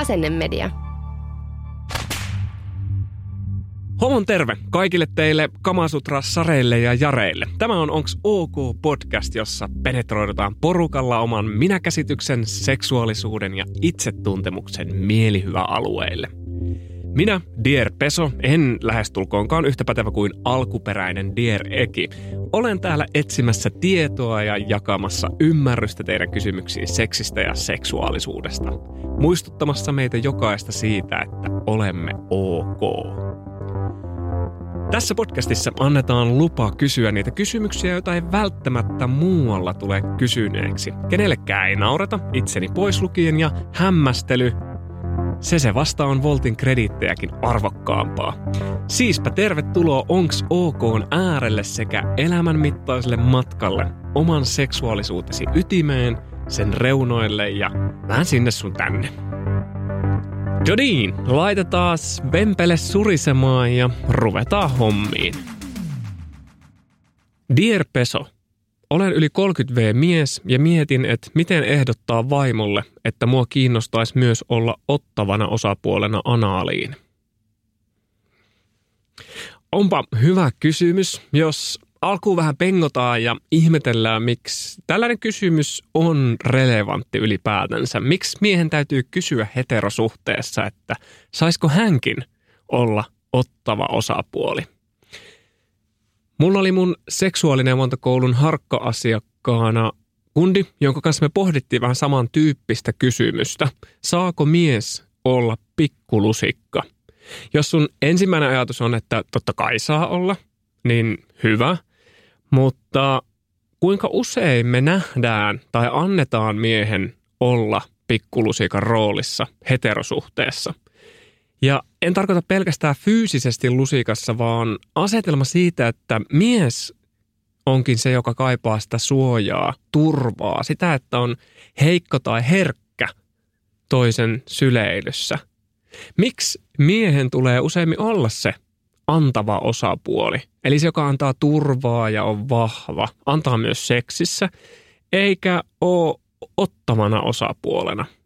Asennemedia. Homon terve kaikille teille Kamasutra Sareille ja Jareille. Tämä on Onks OK podcast, jossa penetroidutaan porukalla oman minäkäsityksen, seksuaalisuuden ja itsetuntemuksen mielihyvä alueille. Minä, Dier Peso, en lähestulkoonkaan yhtä pätevä kuin alkuperäinen Dier Eki. Olen täällä etsimässä tietoa ja jakamassa ymmärrystä teidän kysymyksiin seksistä ja seksuaalisuudesta. Muistuttamassa meitä jokaista siitä, että olemme ok. Tässä podcastissa annetaan lupa kysyä niitä kysymyksiä, joita ei välttämättä muualla tule kysyneeksi. Kenellekään ei naurata, itseni pois lukien ja hämmästely se se vasta on Voltin krediittejäkin arvokkaampaa. Siispä tervetuloa Onks OK äärelle sekä elämänmittaiselle matkalle oman seksuaalisuutesi ytimeen, sen reunoille ja vähän sinne sun tänne. Jodin, laitetaan vempele surisemaan ja ruvetaan hommiin. Dear Peso, olen yli 30V-mies ja mietin, että miten ehdottaa vaimolle, että mua kiinnostaisi myös olla ottavana osapuolena anaaliin. Onpa hyvä kysymys, jos alkuun vähän pengotaan ja ihmetellään, miksi tällainen kysymys on relevantti ylipäätänsä. Miksi miehen täytyy kysyä heterosuhteessa, että saisiko hänkin olla ottava osapuoli – Mulla oli mun seksuaalineuvontikoulun harkka-asiakkaana kundi, jonka kanssa me pohdittiin vähän samantyyppistä kysymystä. Saako mies olla pikkulusikka? Jos sun ensimmäinen ajatus on, että totta kai saa olla, niin hyvä. Mutta kuinka usein me nähdään tai annetaan miehen olla pikkulusikan roolissa heterosuhteessa – ja en tarkoita pelkästään fyysisesti lusikassa, vaan asetelma siitä, että mies onkin se, joka kaipaa sitä suojaa, turvaa, sitä, että on heikko tai herkkä toisen syleilyssä. Miksi miehen tulee useimmin olla se antava osapuoli? Eli se, joka antaa turvaa ja on vahva, antaa myös seksissä, eikä ole ottamana osapuolena –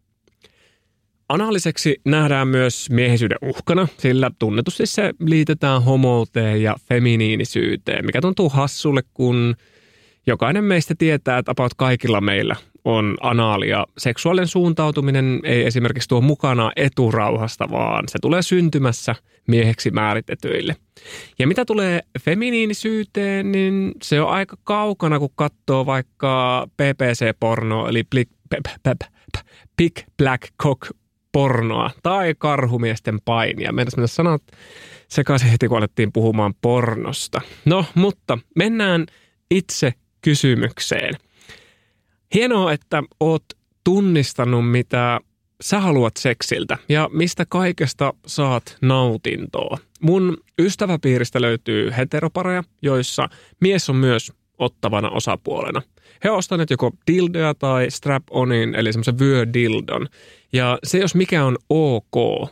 Anaaliseksi nähdään myös miehisyyden uhkana, sillä tunnetusti se liitetään homouteen ja feminiinisyyteen, mikä tuntuu hassulle, kun jokainen meistä tietää, että about kaikilla meillä on anaalia. Seksuaalinen suuntautuminen ei esimerkiksi tuo mukana eturauhasta, vaan se tulee syntymässä mieheksi määritetyille. Ja mitä tulee feminiinisyyteen, niin se on aika kaukana, kun katsoo vaikka PPC-porno, eli Big Black Cock pornoa tai karhumiesten painia. Meidän mennä sanat sekaisin heti, kun alettiin puhumaan pornosta. No, mutta mennään itse kysymykseen. Hienoa, että oot tunnistanut, mitä sä haluat seksiltä ja mistä kaikesta saat nautintoa. Mun ystäväpiiristä löytyy heteropareja, joissa mies on myös ottavana osapuolena. He ovat ostaneet joko dildoja tai strap-onin, eli semmoisen vyödildon. Ja se jos mikä on ok.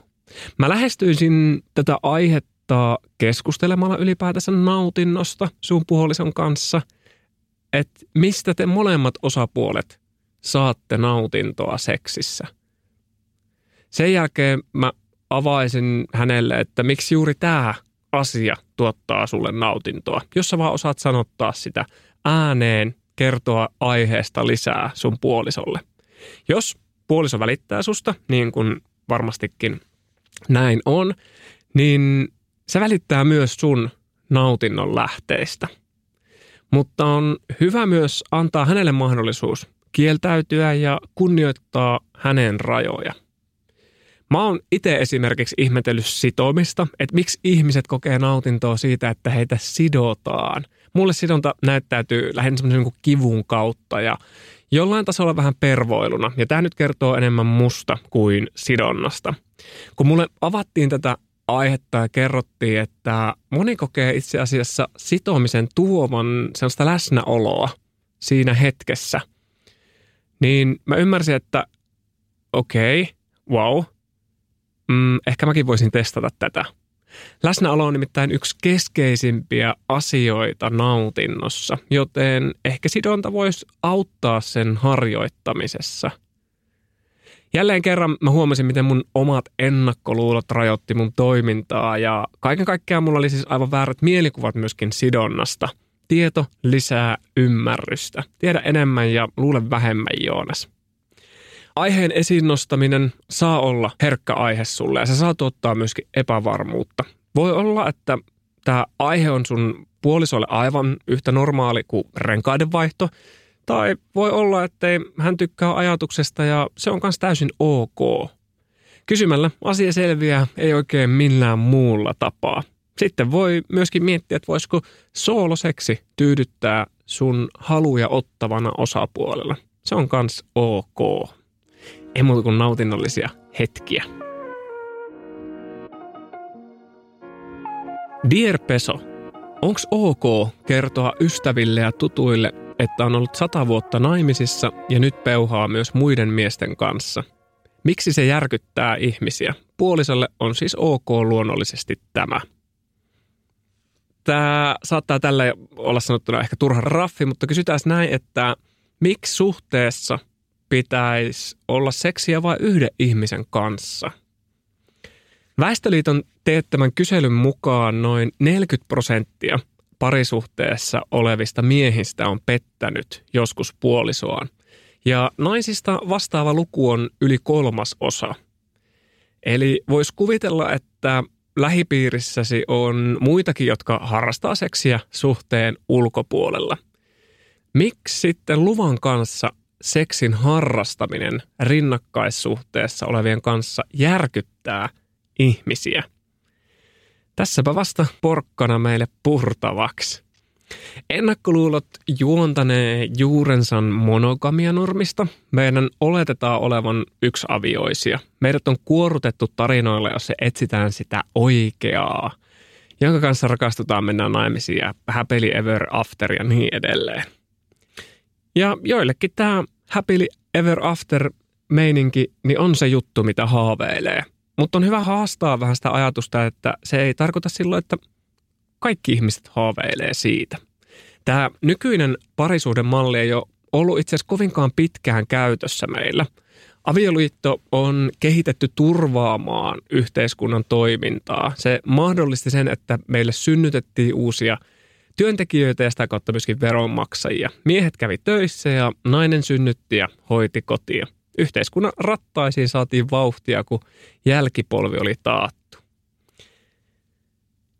Mä lähestyisin tätä aihetta keskustelemalla ylipäätänsä nautinnosta sun puolison kanssa, että mistä te molemmat osapuolet saatte nautintoa seksissä. Sen jälkeen mä avaisin hänelle, että miksi juuri tämä asia tuottaa sulle nautintoa. Jos sä vaan osaat sanottaa sitä ääneen, kertoa aiheesta lisää sun puolisolle. Jos puoliso välittää susta, niin kuin varmastikin näin on, niin se välittää myös sun nautinnon lähteistä. Mutta on hyvä myös antaa hänelle mahdollisuus kieltäytyä ja kunnioittaa hänen rajoja. Mä oon itse esimerkiksi ihmetellyt sitomista, että miksi ihmiset kokee nautintoa siitä, että heitä sidotaan. Mulle sidonta näyttäytyy lähinnä semmoisen niin kivun kautta ja jollain tasolla vähän pervoiluna. Ja tämä nyt kertoo enemmän musta kuin sidonnasta. Kun mulle avattiin tätä aihetta ja kerrottiin, että moni kokee itse asiassa sitomisen tuovan sellaista läsnäoloa siinä hetkessä, niin mä ymmärsin, että okei, okay, wow, mm, ehkä mäkin voisin testata tätä. Läsnäolo on nimittäin yksi keskeisimpiä asioita nautinnossa, joten ehkä sidonta voisi auttaa sen harjoittamisessa. Jälleen kerran mä huomasin, miten mun omat ennakkoluulot rajoitti mun toimintaa ja kaiken kaikkiaan mulla oli siis aivan väärät mielikuvat myöskin sidonnasta. Tieto lisää ymmärrystä. Tiedä enemmän ja luule vähemmän, Joonas. Aiheen esiin nostaminen saa olla herkkä aihe sulle ja se saa tuottaa myöskin epävarmuutta. Voi olla, että tämä aihe on sun puolisolle aivan yhtä normaali kuin renkaiden vaihto, tai voi olla, että hän tykkää ajatuksesta ja se on myös täysin ok. Kysymällä asia selviää ei oikein millään muulla tapaa. Sitten voi myöskin miettiä, että voisiko sooloseksi tyydyttää sun haluja ottavana osapuolella. Se on kans ok. Ei muuta kuin nautinnollisia hetkiä. Dear Peso, onks ok kertoa ystäville ja tutuille, että on ollut sata vuotta naimisissa ja nyt peuhaa myös muiden miesten kanssa? Miksi se järkyttää ihmisiä? Puolisolle on siis ok luonnollisesti tämä. Tämä saattaa tällä olla sanottuna ehkä turha raffi, mutta kysytään näin, että miksi suhteessa – pitäisi olla seksiä vain yhden ihmisen kanssa. Väestöliiton teettämän kyselyn mukaan noin 40 prosenttia parisuhteessa olevista miehistä on pettänyt joskus puolisoaan. Ja naisista vastaava luku on yli kolmas osa. Eli voisi kuvitella, että lähipiirissäsi on muitakin, jotka harrastaa seksiä suhteen ulkopuolella. Miksi sitten luvan kanssa seksin harrastaminen rinnakkaissuhteessa olevien kanssa järkyttää ihmisiä. Tässäpä vasta porkkana meille purtavaksi. Ennakkoluulot juontanee juurensa monogamianormista. Meidän oletetaan olevan yksiavioisia. Meidät on kuorutettu tarinoilla, jossa etsitään sitä oikeaa, jonka kanssa rakastutaan, mennään naimisiin ja happily ever after ja niin edelleen. Ja joillekin tämä happily ever after meininki, niin on se juttu, mitä haaveilee. Mutta on hyvä haastaa vähän sitä ajatusta, että se ei tarkoita silloin, että kaikki ihmiset haaveilee siitä. Tämä nykyinen parisuuden malli ei ole ollut itse asiassa kovinkaan pitkään käytössä meillä. Avioliitto on kehitetty turvaamaan yhteiskunnan toimintaa. Se mahdollisti sen, että meille synnytettiin uusia – työntekijöitä ja sitä kautta myöskin veronmaksajia. Miehet kävi töissä ja nainen synnytti ja hoiti kotia. Yhteiskunnan rattaisiin saatiin vauhtia, kun jälkipolvi oli taattu.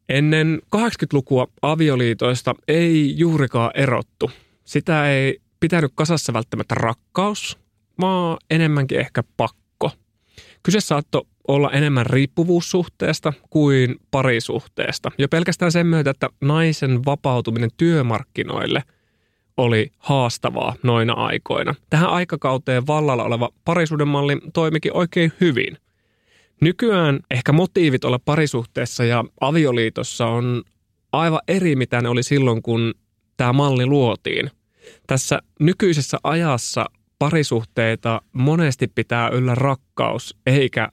Ennen 80-lukua avioliitoista ei juurikaan erottu. Sitä ei pitänyt kasassa välttämättä rakkaus, vaan enemmänkin ehkä pakko. Kyse saattoi olla enemmän riippuvuussuhteesta kuin parisuhteesta. Jo pelkästään sen myötä, että naisen vapautuminen työmarkkinoille oli haastavaa noina aikoina. Tähän aikakauteen vallalla oleva parisuudemalli toimikin oikein hyvin. Nykyään ehkä motiivit olla parisuhteessa ja avioliitossa on aivan eri, mitä ne oli silloin, kun tämä malli luotiin. Tässä nykyisessä ajassa parisuhteita monesti pitää yllä rakkaus eikä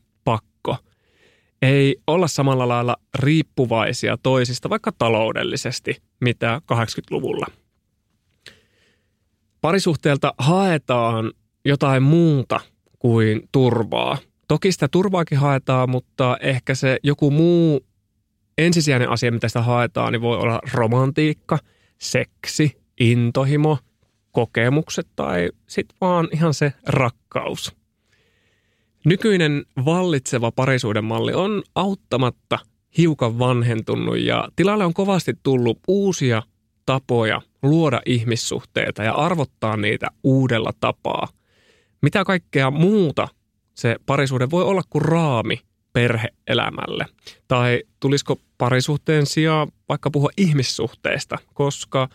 ei olla samalla lailla riippuvaisia toisista, vaikka taloudellisesti, mitä 80-luvulla. Parisuhteelta haetaan jotain muuta kuin turvaa. Toki sitä turvaakin haetaan, mutta ehkä se joku muu ensisijainen asia, mitä sitä haetaan, niin voi olla romantiikka, seksi, intohimo, kokemukset tai sitten vaan ihan se rakkaus. Nykyinen vallitseva parisuuden malli on auttamatta hiukan vanhentunut ja tilalle on kovasti tullut uusia tapoja luoda ihmissuhteita ja arvottaa niitä uudella tapaa. Mitä kaikkea muuta se parisuhde voi olla kuin raami perheelämälle? Tai tulisiko parisuhteen sijaan vaikka puhua ihmissuhteista, koska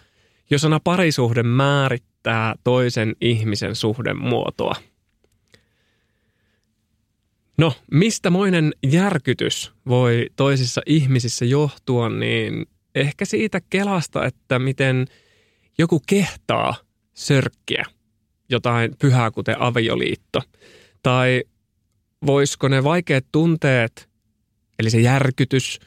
jos sana parisuhde määrittää toisen ihmisen suhdemuotoa. No, mistä moinen järkytys voi toisissa ihmisissä johtua, niin ehkä siitä kelasta, että miten joku kehtaa sörkkiä jotain pyhää, kuten avioliitto. Tai voisiko ne vaikeat tunteet, eli se järkytys,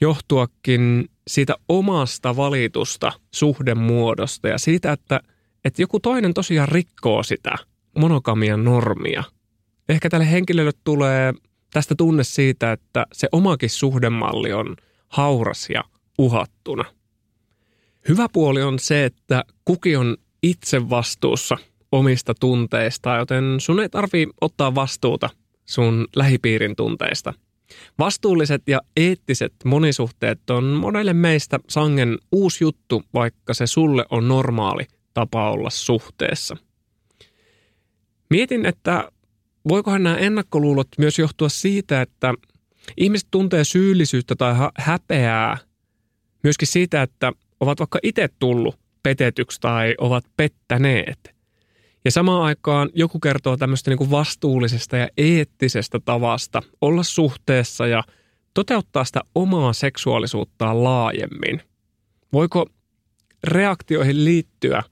johtuakin siitä omasta valitusta suhdemuodosta ja siitä, että, että joku toinen tosiaan rikkoo sitä monogamian normia. Ehkä tälle henkilölle tulee tästä tunne siitä, että se omakin suhdemalli on hauras ja uhattuna. Hyvä puoli on se, että kuki on itse vastuussa omista tunteista, joten sun ei tarvi ottaa vastuuta sun lähipiirin tunteista. Vastuulliset ja eettiset monisuhteet on monelle meistä sangen uusi juttu, vaikka se sulle on normaali tapa olla suhteessa. Mietin, että voikohan nämä ennakkoluulot myös johtua siitä, että ihmiset tuntee syyllisyyttä tai häpeää myöskin siitä, että ovat vaikka itse tullut petetyksi tai ovat pettäneet. Ja samaan aikaan joku kertoo tämmöistä niin kuin vastuullisesta ja eettisestä tavasta olla suhteessa ja toteuttaa sitä omaa seksuaalisuuttaan laajemmin. Voiko reaktioihin liittyä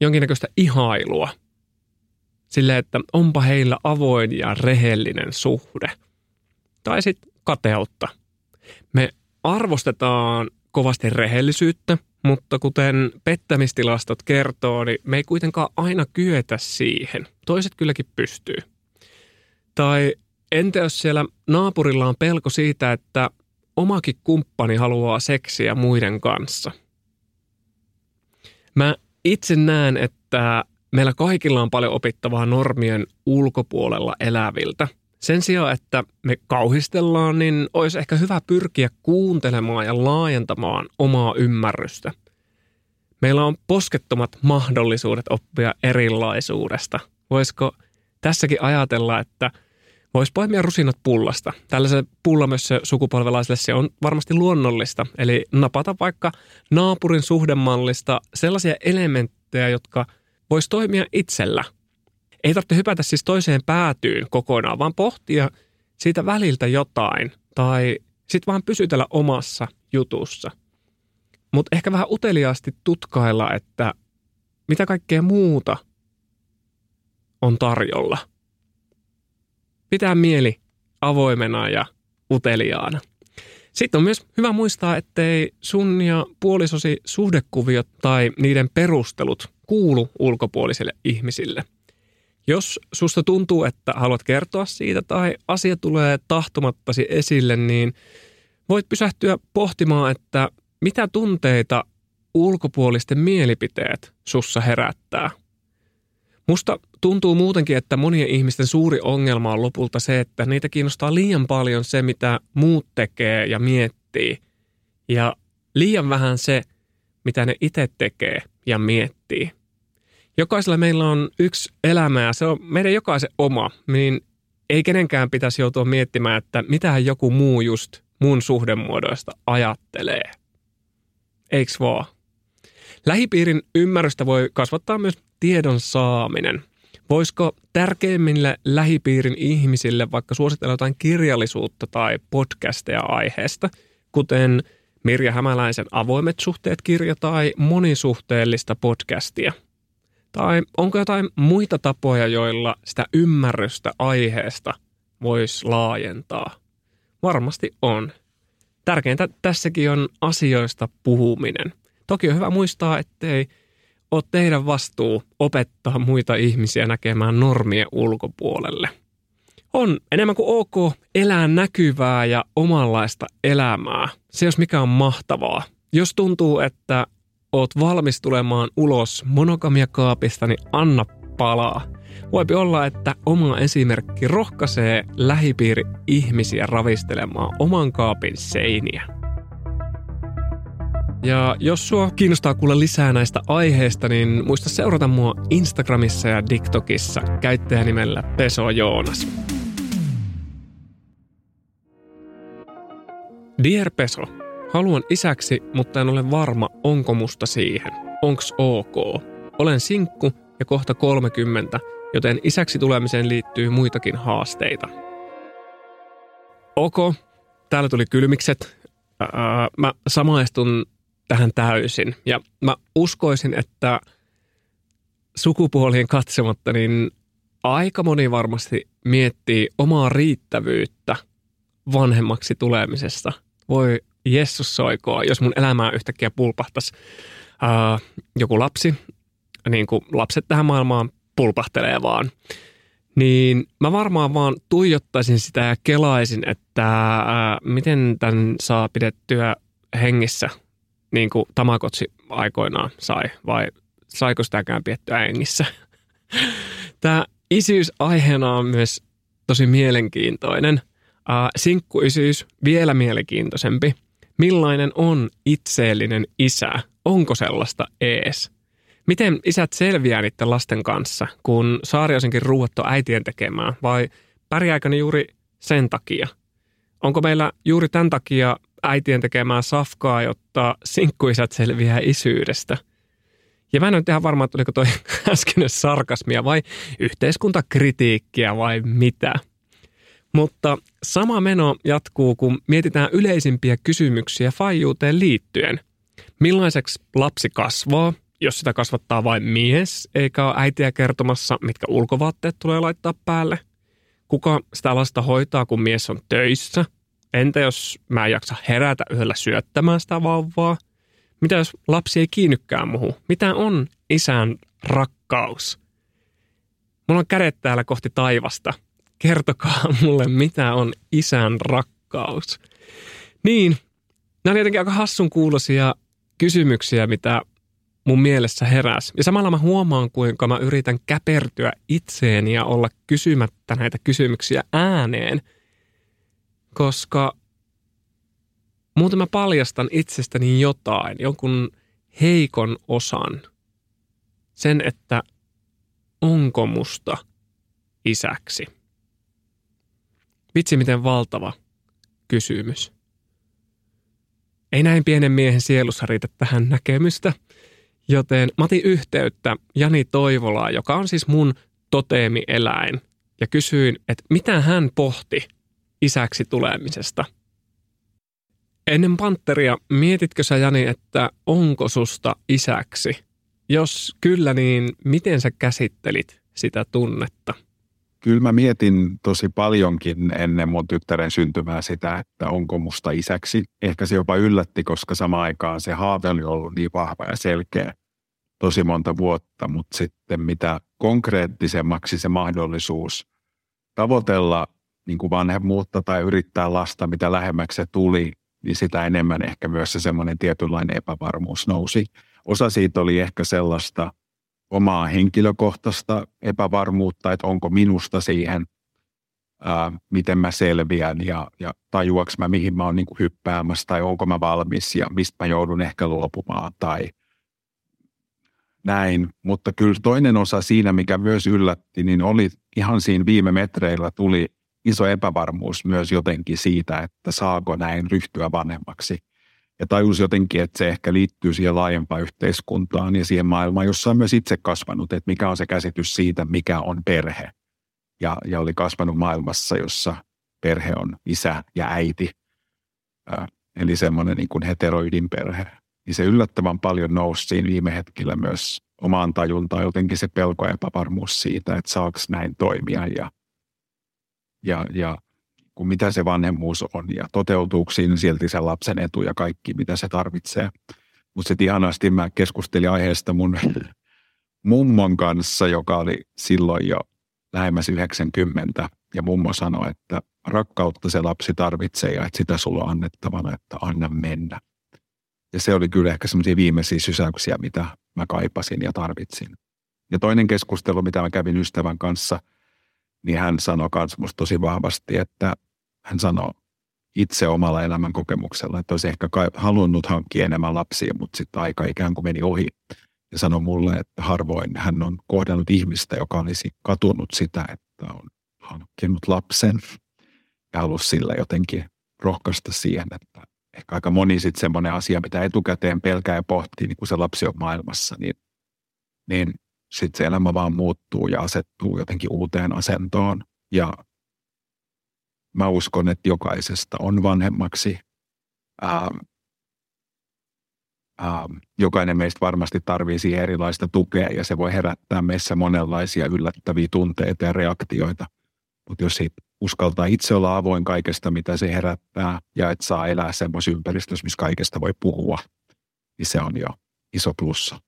jonkinnäköistä ihailua? Sille, että onpa heillä avoin ja rehellinen suhde. Tai sitten kateutta. Me arvostetaan kovasti rehellisyyttä, mutta kuten pettämistilastot kertoo, niin me ei kuitenkaan aina kyetä siihen. Toiset kylläkin pystyy. Tai entä jos siellä naapurilla on pelko siitä, että omakin kumppani haluaa seksiä muiden kanssa? Mä itse näen, että meillä kaikilla on paljon opittavaa normien ulkopuolella eläviltä – sen sijaan, että me kauhistellaan, niin olisi ehkä hyvä pyrkiä kuuntelemaan ja laajentamaan omaa ymmärrystä. Meillä on poskettomat mahdollisuudet oppia erilaisuudesta. Voisiko tässäkin ajatella, että voisi poimia rusinat pullasta. Tällaiselle pullamössö sukupolvelaiselle se on varmasti luonnollista. Eli napata vaikka naapurin suhdemallista sellaisia elementtejä, jotka voisi toimia itsellä – ei tarvitse hypätä siis toiseen päätyyn kokonaan, vaan pohtia siitä väliltä jotain tai sitten vaan pysytellä omassa jutussa. Mutta ehkä vähän uteliaasti tutkailla, että mitä kaikkea muuta on tarjolla. Pitää mieli avoimena ja uteliaana. Sitten on myös hyvä muistaa, ettei sun ja puolisosi suhdekuviot tai niiden perustelut kuulu ulkopuolisille ihmisille – jos susta tuntuu, että haluat kertoa siitä tai asia tulee tahtomattasi esille, niin voit pysähtyä pohtimaan, että mitä tunteita ulkopuolisten mielipiteet sussa herättää. Musta tuntuu muutenkin, että monien ihmisten suuri ongelma on lopulta se, että niitä kiinnostaa liian paljon se, mitä muut tekee ja miettii. Ja liian vähän se, mitä ne itse tekee ja miettii jokaisella meillä on yksi elämä ja se on meidän jokaisen oma, niin ei kenenkään pitäisi joutua miettimään, että mitähän joku muu just mun suhdemuodoista ajattelee. Eiks vaan? Lähipiirin ymmärrystä voi kasvattaa myös tiedon saaminen. Voisiko tärkeimmille lähipiirin ihmisille vaikka suositella jotain kirjallisuutta tai podcasteja aiheesta, kuten Mirja Hämäläisen Avoimet suhteet kirja tai monisuhteellista podcastia – tai onko jotain muita tapoja, joilla sitä ymmärrystä aiheesta voisi laajentaa? Varmasti on. Tärkeintä tässäkin on asioista puhuminen. Toki on hyvä muistaa, ettei ole teidän vastuu opettaa muita ihmisiä näkemään normien ulkopuolelle. On enemmän kuin ok elää näkyvää ja omanlaista elämää. Se jos mikä on mahtavaa. Jos tuntuu, että oot valmis tulemaan ulos monogamiakaapista, niin anna palaa. Voipi olla, että oma esimerkki rohkaisee lähipiiri ihmisiä ravistelemaan oman kaapin seiniä. Ja jos sua kiinnostaa kuulla lisää näistä aiheista, niin muista seurata mua Instagramissa ja TikTokissa käyttäjänimellä Peso Joonas. Dear Peso, Haluan isäksi, mutta en ole varma, onko musta siihen. Onks ok? Olen sinkku ja kohta 30, joten isäksi tulemiseen liittyy muitakin haasteita. Ok, täällä tuli kylmikset. Ää, mä samaistun tähän täysin. Ja mä uskoisin, että sukupuolien katsomatta, niin aika moni varmasti miettii omaa riittävyyttä vanhemmaksi tulemisesta. Voi Jessus soikoa, jos mun elämää yhtäkkiä pulpahtaisi ää, joku lapsi, niin kuin lapset tähän maailmaan pulpahtelee vaan, niin mä varmaan vaan tuijottaisin sitä ja kelaisin, että ää, miten tämän saa pidettyä hengissä, niin kuin Tamakotsi aikoinaan sai, vai saiko sitäkään piettyä hengissä. Tämä isyys aiheena on myös tosi mielenkiintoinen. Äh, sinkkuysyys vielä mielenkiintoisempi. Millainen on itseellinen isä? Onko sellaista ees? Miten isät selviää niiden lasten kanssa, kun saariosinkin ruuat on äitien tekemään, vai pärjääkö ne juuri sen takia? Onko meillä juuri tämän takia äitien tekemää safkaa, jotta sinkkuisät selviää isyydestä? Ja mä en ole ihan varma, että oliko toi äskeinen sarkasmia vai yhteiskuntakritiikkiä vai mitä. Mutta sama meno jatkuu, kun mietitään yleisimpiä kysymyksiä faijuuteen liittyen. Millaiseksi lapsi kasvaa, jos sitä kasvattaa vain mies, eikä ole äitiä kertomassa, mitkä ulkovaatteet tulee laittaa päälle? Kuka sitä lasta hoitaa, kun mies on töissä? Entä jos mä en jaksa herätä yhdellä syöttämään sitä vauvaa? Mitä jos lapsi ei kiinnykään muuhun? Mitä on isän rakkaus? Mulla on kädet täällä kohti taivasta. Kertokaa mulle, mitä on isän rakkaus. Niin, nämä on jotenkin aika hassun kuulosia kysymyksiä, mitä mun mielessä heräs. Ja samalla mä huomaan, kuinka mä yritän käpertyä itseeni ja olla kysymättä näitä kysymyksiä ääneen, koska muuten mä paljastan itsestäni jotain, jonkun heikon osan. Sen, että onko musta isäksi. Vitsi, miten valtava kysymys. Ei näin pienen miehen sielussa riitä tähän näkemystä – Joten mä otin yhteyttä Jani Toivolaa, joka on siis mun toteemieläin, ja kysyin, että mitä hän pohti isäksi tulemisesta. Ennen Panteria, mietitkö sä Jani, että onko susta isäksi? Jos kyllä, niin miten sä käsittelit sitä tunnetta? Kyllä mä mietin tosi paljonkin ennen mun tyttären syntymää sitä, että onko musta isäksi. Ehkä se jopa yllätti, koska samaan aikaan se haave oli ollut niin vahva ja selkeä tosi monta vuotta, mutta sitten mitä konkreettisemmaksi se mahdollisuus tavoitella niin kuin vanhemmuutta tai yrittää lasta, mitä lähemmäksi se tuli, niin sitä enemmän ehkä myös se semmoinen tietynlainen epävarmuus nousi. Osa siitä oli ehkä sellaista omaa henkilökohtaista epävarmuutta, että onko minusta siihen, ää, miten mä selviän ja, ja tajuaks mä, mihin mä oon niin hyppäämässä tai onko mä valmis ja mistä mä joudun ehkä luopumaan tai näin. Mutta kyllä toinen osa siinä, mikä myös yllätti, niin oli ihan siinä viime metreillä tuli iso epävarmuus myös jotenkin siitä, että saako näin ryhtyä vanhemmaksi. Ja tajus jotenkin, että se ehkä liittyy siihen laajempaan yhteiskuntaan ja siihen maailmaan, jossa on myös itse kasvanut, että mikä on se käsitys siitä, mikä on perhe. Ja, ja oli kasvanut maailmassa, jossa perhe on isä ja äiti, äh, eli semmoinen niin kuin heteroidin perhe. Niin se yllättävän paljon nousi siinä viime hetkellä myös omaan tajuntaan jotenkin se pelko ja epävarmuus siitä, että saako näin toimia ja, ja, ja kun mitä se vanhemmuus on ja toteutuuko siinä silti se lapsen etu ja kaikki, mitä se tarvitsee. Mutta sitten ihanasti mä keskustelin aiheesta mun mummon kanssa, joka oli silloin jo lähemmäs 90, ja mummo sanoi, että rakkautta se lapsi tarvitsee ja että sitä sulla on annettavana, että anna mennä. Ja se oli kyllä ehkä semmoisia viimeisiä sysäyksiä, mitä mä kaipasin ja tarvitsin. Ja toinen keskustelu, mitä mä kävin ystävän kanssa, niin hän sanoi myös musta tosi vahvasti, että hän sanoi itse omalla elämän kokemuksella, että olisi ehkä halunnut hankkia enemmän lapsia, mutta sitten aika ikään kuin meni ohi. Ja sanoi mulle, että harvoin hän on kohdannut ihmistä, joka olisi katunut sitä, että on hankkinut lapsen ja halusi sillä jotenkin rohkaista siihen, että, ehkä aika moni sitten semmoinen asia, mitä etukäteen pelkää ja pohtii, niin kun se lapsi on maailmassa, niin, niin sitten se elämä vaan muuttuu ja asettuu jotenkin uuteen asentoon. Ja mä uskon, että jokaisesta on vanhemmaksi. Ää, ää, jokainen meistä varmasti tarvii siihen erilaista tukea ja se voi herättää meissä monenlaisia yllättäviä tunteita ja reaktioita. Mutta jos siitä uskaltaa itse olla avoin kaikesta, mitä se herättää ja että saa elää semmoisessa ympäristössä, missä kaikesta voi puhua, niin se on jo iso plussa.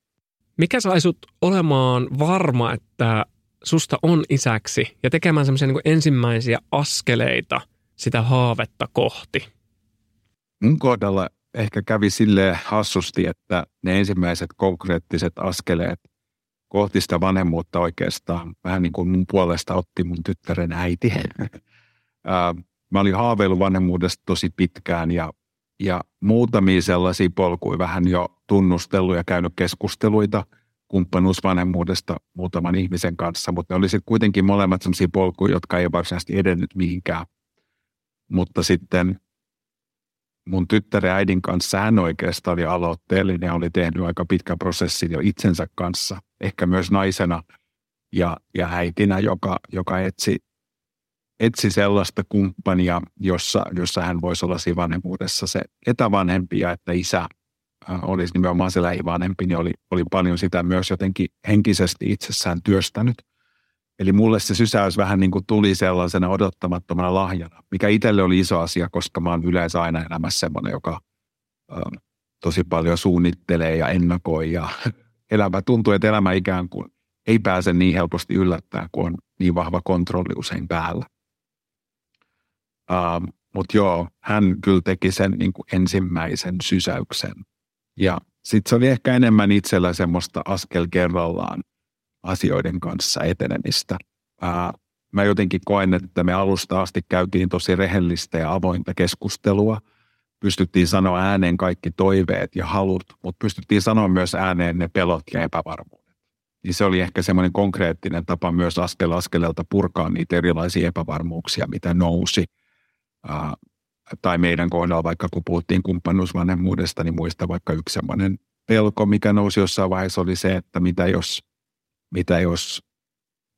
Mikä sai sut olemaan varma, että susta on isäksi ja tekemään semmoisia niin ensimmäisiä askeleita sitä haavetta kohti? Mun kohdalla ehkä kävi sille hassusti, että ne ensimmäiset konkreettiset askeleet kohti sitä vanhemmuutta oikeastaan vähän niin kuin mun puolesta otti mun tyttären äiti. Mä olin haaveillut vanhemmuudesta tosi pitkään ja, ja muutamia sellaisia polkuja vähän jo tunnustellut ja käynyt keskusteluita kumppanuusvanhemmuudesta muutaman ihmisen kanssa, mutta ne oli sitten kuitenkin molemmat sellaisia polkuja, jotka ei varsinaisesti edennyt mihinkään. Mutta sitten mun tyttären äidin kanssa hän oikeastaan oli aloitteellinen ja oli tehnyt aika pitkä prosessi jo itsensä kanssa, ehkä myös naisena ja, ja äitinä, joka, joka etsi, etsi sellaista kumppania, jossa, jossa hän voisi olla siinä vanhemmuudessa se etävanhempi ja että isä olisi nimenomaan se lähivanhempi, niin oli, oli paljon sitä myös jotenkin henkisesti itsessään työstänyt. Eli mulle se sysäys vähän niin kuin tuli sellaisena odottamattomana lahjana, mikä itselle oli iso asia, koska mä oon yleensä aina elämässä semmoinen, joka ö, tosi paljon suunnittelee ja ennakoi ja elämä tuntuu, että elämä ikään kuin ei pääse niin helposti yllättää, kun on niin vahva kontrolli usein päällä. Uh, Mutta joo, hän kyllä teki sen niin kuin ensimmäisen sysäyksen ja sitten se oli ehkä enemmän itsellä semmoista askel kerrallaan asioiden kanssa etenemistä. Ää, mä jotenkin koen, että me alusta asti käytiin tosi rehellistä ja avointa keskustelua. Pystyttiin sanoa ääneen kaikki toiveet ja halut, mutta pystyttiin sanoa myös ääneen ne pelot ja epävarmuudet. Niin se oli ehkä semmoinen konkreettinen tapa myös askel askeleelta purkaa niitä erilaisia epävarmuuksia, mitä nousi tai meidän kohdalla, vaikka kun puhuttiin kumppanuusvanhemmuudesta, niin muista vaikka yksi sellainen pelko, mikä nousi jossain vaiheessa, oli se, että mitä jos, mitä jos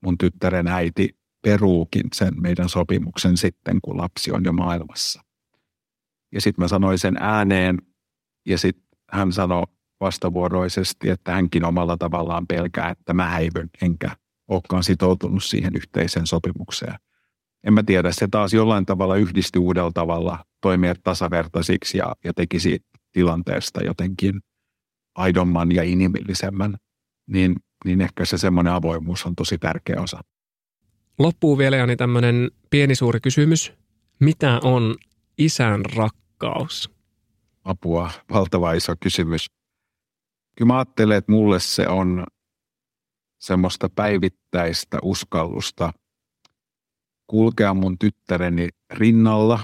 mun tyttären äiti peruukin sen meidän sopimuksen sitten, kun lapsi on jo maailmassa. Ja sitten mä sanoin sen ääneen, ja sitten hän sanoi vastavuoroisesti, että hänkin omalla tavallaan pelkää, että mä häivyn, enkä olekaan sitoutunut siihen yhteiseen sopimukseen en mä tiedä, se taas jollain tavalla yhdisti uudella tavalla toimia tasavertaisiksi ja, ja tekisi tilanteesta jotenkin aidomman ja inhimillisemmän, niin, niin ehkä se semmoinen avoimuus on tosi tärkeä osa. Loppuu vielä Jani tämmöinen pieni suuri kysymys. Mitä on isän rakkaus? Apua, valtava iso kysymys. Kyllä mä ajattelen, että mulle se on semmoista päivittäistä uskallusta – kulkea mun tyttäreni rinnalla,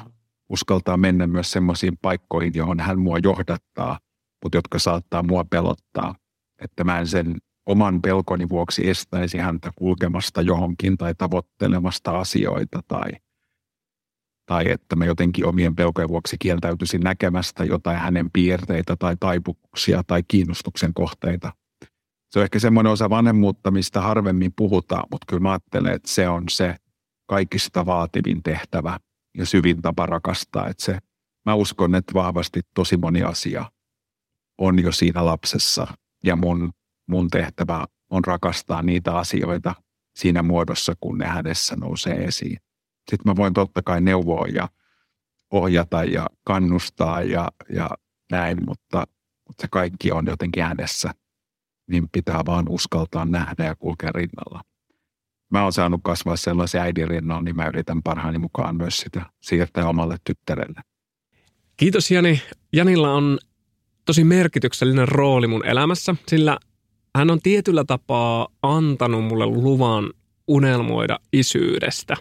uskaltaa mennä myös semmoisiin paikkoihin, johon hän mua johdattaa, mutta jotka saattaa mua pelottaa. Että mä en sen oman pelkoni vuoksi estäisi häntä kulkemasta johonkin tai tavoittelemasta asioita tai, tai että mä jotenkin omien pelkojen vuoksi kieltäytyisin näkemästä jotain hänen piirteitä tai taipuksia tai kiinnostuksen kohteita. Se on ehkä semmoinen osa vanhemmuutta, mistä harvemmin puhutaan, mutta kyllä mä ajattelen, että se on se kaikista vaativin tehtävä ja syvin tapa rakastaa. Että se, mä uskon, että vahvasti tosi moni asia on jo siinä lapsessa ja mun, mun tehtävä on rakastaa niitä asioita siinä muodossa, kun ne hänessä nousee esiin. Sitten mä voin totta kai neuvoa ja ohjata ja kannustaa ja, ja näin, mutta, mutta se kaikki on jotenkin äänessä. Niin pitää vaan uskaltaa nähdä ja kulkea rinnalla mä oon saanut kasvaa sellaisen äidin rinnalla, niin mä yritän parhaani mukaan myös sitä siirtää omalle tyttärelle. Kiitos Jani. Janilla on tosi merkityksellinen rooli mun elämässä, sillä hän on tietyllä tapaa antanut mulle luvan unelmoida isyydestä.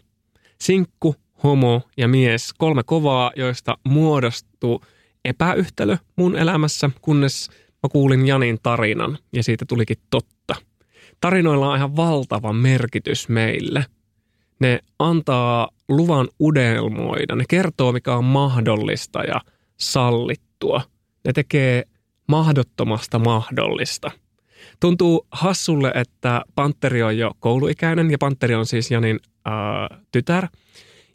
Sinkku, homo ja mies, kolme kovaa, joista muodostuu epäyhtälö mun elämässä, kunnes mä kuulin Janin tarinan ja siitä tulikin totta – Tarinoilla on ihan valtava merkitys meille. Ne antaa luvan udelmoida, ne kertoo mikä on mahdollista ja sallittua. Ne tekee mahdottomasta mahdollista. Tuntuu hassulle, että Panteri on jo kouluikäinen ja Panteri on siis Janin äh, tytär.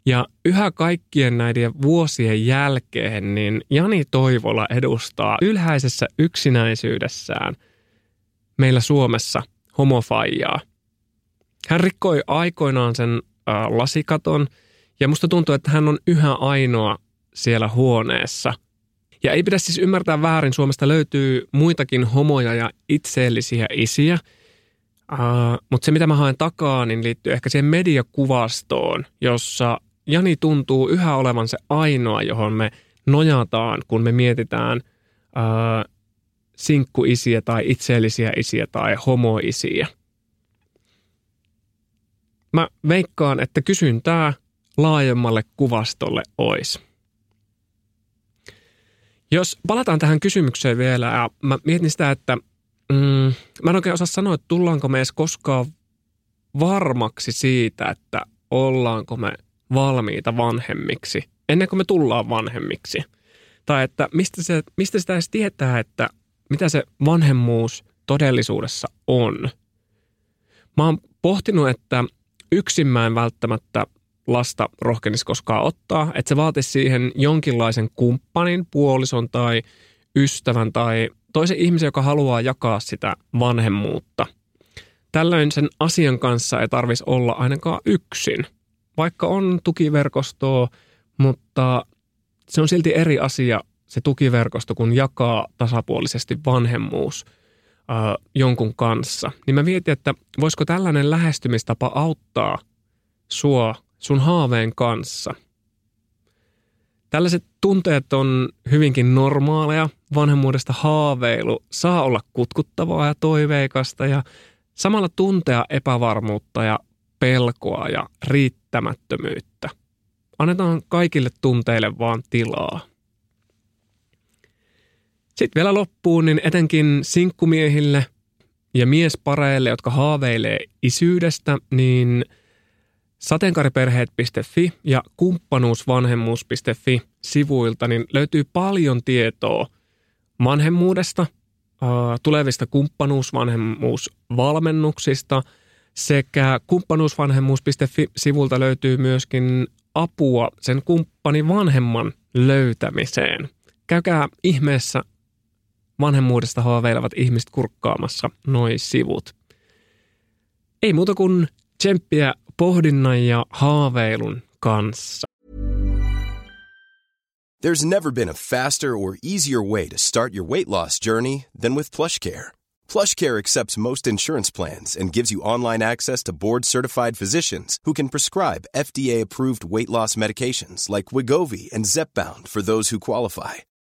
Ja yhä kaikkien näiden vuosien jälkeen niin Jani Toivola edustaa ylhäisessä yksinäisyydessään meillä Suomessa homofajaa. Hän rikkoi aikoinaan sen äh, lasikaton ja musta tuntuu, että hän on yhä ainoa siellä huoneessa. Ja ei pidä siis ymmärtää väärin, Suomesta löytyy muitakin homoja ja itseellisiä isiä. Uh, mutta se, mitä mä haen takaa, niin liittyy ehkä siihen mediakuvastoon, jossa Jani tuntuu yhä olevan se ainoa, johon me nojataan, kun me mietitään uh, sinkkuisiä tai itseellisiä isiä tai homoisiä. Mä veikkaan, että kysyntää laajemmalle kuvastolle olisi. Jos palataan tähän kysymykseen vielä, ja mä mietin sitä, että mm, mä en oikein osaa sanoa, että tullaanko me edes koskaan varmaksi siitä, että ollaanko me valmiita vanhemmiksi, ennen kuin me tullaan vanhemmiksi. Tai että mistä, se, mistä sitä edes tietää, että mitä se vanhemmuus todellisuudessa on. Mä oon pohtinut, että yksin mä en välttämättä lasta rohkenisi koskaan ottaa, että se vaatisi siihen jonkinlaisen kumppanin, puolison tai ystävän tai toisen ihmisen, joka haluaa jakaa sitä vanhemmuutta. Tällöin sen asian kanssa ei tarvitsisi olla ainakaan yksin, vaikka on tukiverkostoa, mutta se on silti eri asia se tukiverkosto, kun jakaa tasapuolisesti vanhemmuus ää, jonkun kanssa. Niin mä mietin, että voisiko tällainen lähestymistapa auttaa sua sun haaveen kanssa. Tällaiset tunteet on hyvinkin normaaleja. Vanhemmuudesta haaveilu saa olla kutkuttavaa ja toiveikasta ja samalla tuntea epävarmuutta ja pelkoa ja riittämättömyyttä. Annetaan kaikille tunteille vaan tilaa. Sitten vielä loppuun, niin etenkin sinkkumiehille ja miespareille, jotka haaveilee isyydestä, niin – sateenkaariperheet.fi ja kumppanuusvanhemmuus.fi sivuilta niin löytyy paljon tietoa vanhemmuudesta, tulevista kumppanuusvanhemmuusvalmennuksista sekä kumppanuusvanhemmuus.fi-sivulta löytyy myöskin apua sen kumppanin vanhemman löytämiseen. Käykää ihmeessä vanhemmuudesta haaveilevat ihmiset kurkkaamassa noin sivut. Ei muuta kuin tsemppiä pohdinnan ja haaveilun kanssa. There's never been a faster or easier way to start your weight loss journey than with PlushCare. PlushCare accepts most insurance plans and gives you online access to board-certified physicians who can prescribe FDA-approved weight loss medications like Wigovi and Zepbound for those who qualify.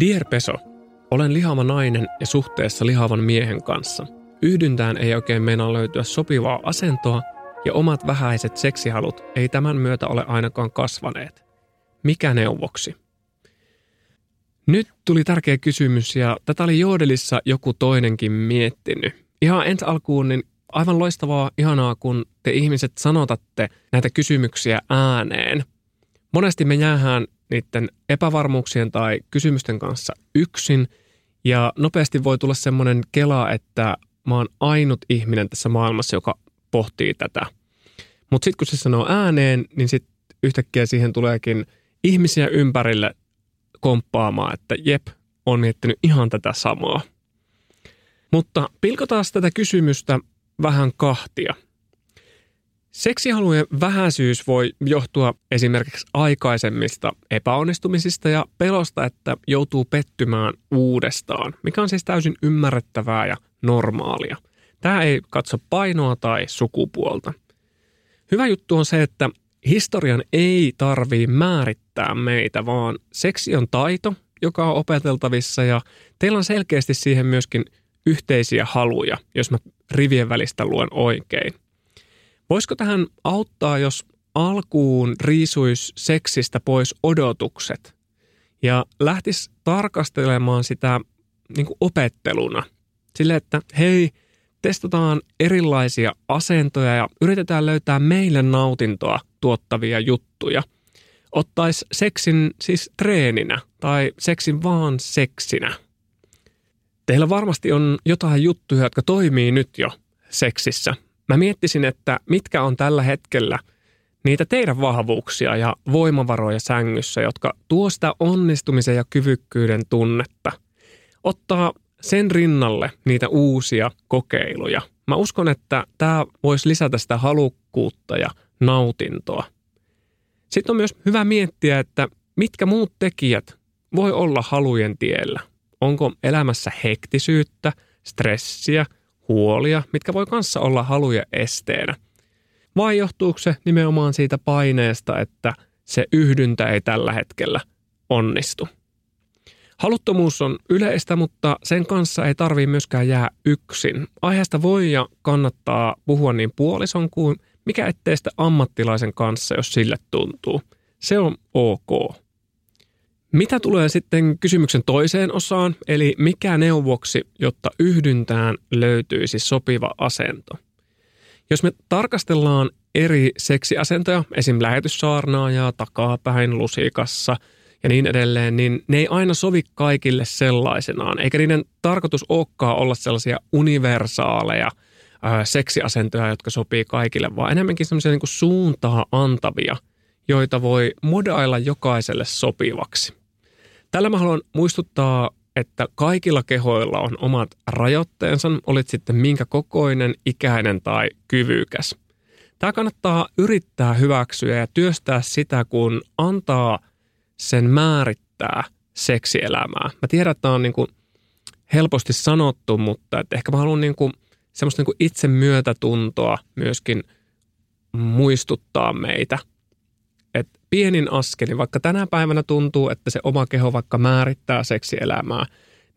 Dear Peso, olen lihava nainen ja suhteessa lihavan miehen kanssa. Yhdyntään ei oikein meinaa löytyä sopivaa asentoa ja omat vähäiset seksihalut ei tämän myötä ole ainakaan kasvaneet. Mikä neuvoksi? Nyt tuli tärkeä kysymys ja tätä oli Joodelissa joku toinenkin miettinyt. Ihan ensi alkuun niin aivan loistavaa, ihanaa, kun te ihmiset sanotatte näitä kysymyksiä ääneen. Monesti me jäähän niiden epävarmuuksien tai kysymysten kanssa yksin. Ja nopeasti voi tulla semmoinen kela, että mä oon ainut ihminen tässä maailmassa, joka pohtii tätä. Mutta sitten kun se sanoo ääneen, niin sitten yhtäkkiä siihen tuleekin ihmisiä ympärille komppaamaan, että jep, on miettinyt ihan tätä samaa. Mutta pilkotaan tätä kysymystä vähän kahtia – Seksihalujen vähäisyys voi johtua esimerkiksi aikaisemmista epäonnistumisista ja pelosta, että joutuu pettymään uudestaan, mikä on siis täysin ymmärrettävää ja normaalia. Tämä ei katso painoa tai sukupuolta. Hyvä juttu on se, että historian ei tarvii määrittää meitä, vaan seksi on taito, joka on opeteltavissa ja teillä on selkeästi siihen myöskin yhteisiä haluja, jos mä rivien välistä luen oikein. Voisiko tähän auttaa, jos alkuun riisuisi seksistä pois odotukset ja lähtisi tarkastelemaan sitä niin kuin opetteluna. Sille, että hei, testataan erilaisia asentoja ja yritetään löytää meille nautintoa tuottavia juttuja. Ottaisi seksin siis treeninä tai seksin vaan seksinä. Teillä varmasti on jotain juttuja, jotka toimii nyt jo seksissä. Mä miettisin, että mitkä on tällä hetkellä niitä teidän vahvuuksia ja voimavaroja sängyssä, jotka tuo sitä onnistumisen ja kyvykkyyden tunnetta. Ottaa sen rinnalle niitä uusia kokeiluja. Mä uskon, että tämä voisi lisätä sitä halukkuutta ja nautintoa. Sitten on myös hyvä miettiä, että mitkä muut tekijät voi olla halujen tiellä. Onko elämässä hektisyyttä, stressiä, huolia, mitkä voi kanssa olla haluja esteenä. Vai johtuuko se nimenomaan siitä paineesta, että se yhdyntä ei tällä hetkellä onnistu? Haluttomuus on yleistä, mutta sen kanssa ei tarvitse myöskään jää yksin. Aiheesta voi ja kannattaa puhua niin puolison kuin mikä ettei sitä ammattilaisen kanssa, jos sille tuntuu. Se on ok. Mitä tulee sitten kysymyksen toiseen osaan, eli mikä neuvoksi, jotta yhdyntään löytyisi sopiva asento? Jos me tarkastellaan eri seksiasentoja, esim. lähetyssaarnaajaa, takapäin, lusikassa – ja niin edelleen, niin ne ei aina sovi kaikille sellaisenaan, eikä niiden tarkoitus olekaan olla sellaisia universaaleja ää, seksiasentoja, jotka sopii kaikille, vaan enemmänkin sellaisia niin suuntaa antavia, joita voi modailla jokaiselle sopivaksi. Tällä mä haluan muistuttaa, että kaikilla kehoilla on omat rajoitteensa, olit sitten minkä kokoinen, ikäinen tai kyvykäs. Tämä kannattaa yrittää hyväksyä ja työstää sitä, kun antaa – sen määrittää seksielämää. Mä tiedän, että tämä on niin kuin helposti sanottu, mutta että ehkä mä haluan niin kuin semmoista niin kuin itse myötätuntoa myöskin muistuttaa meitä. Pienin askelin, vaikka tänä päivänä tuntuu, että se oma keho vaikka määrittää seksielämää,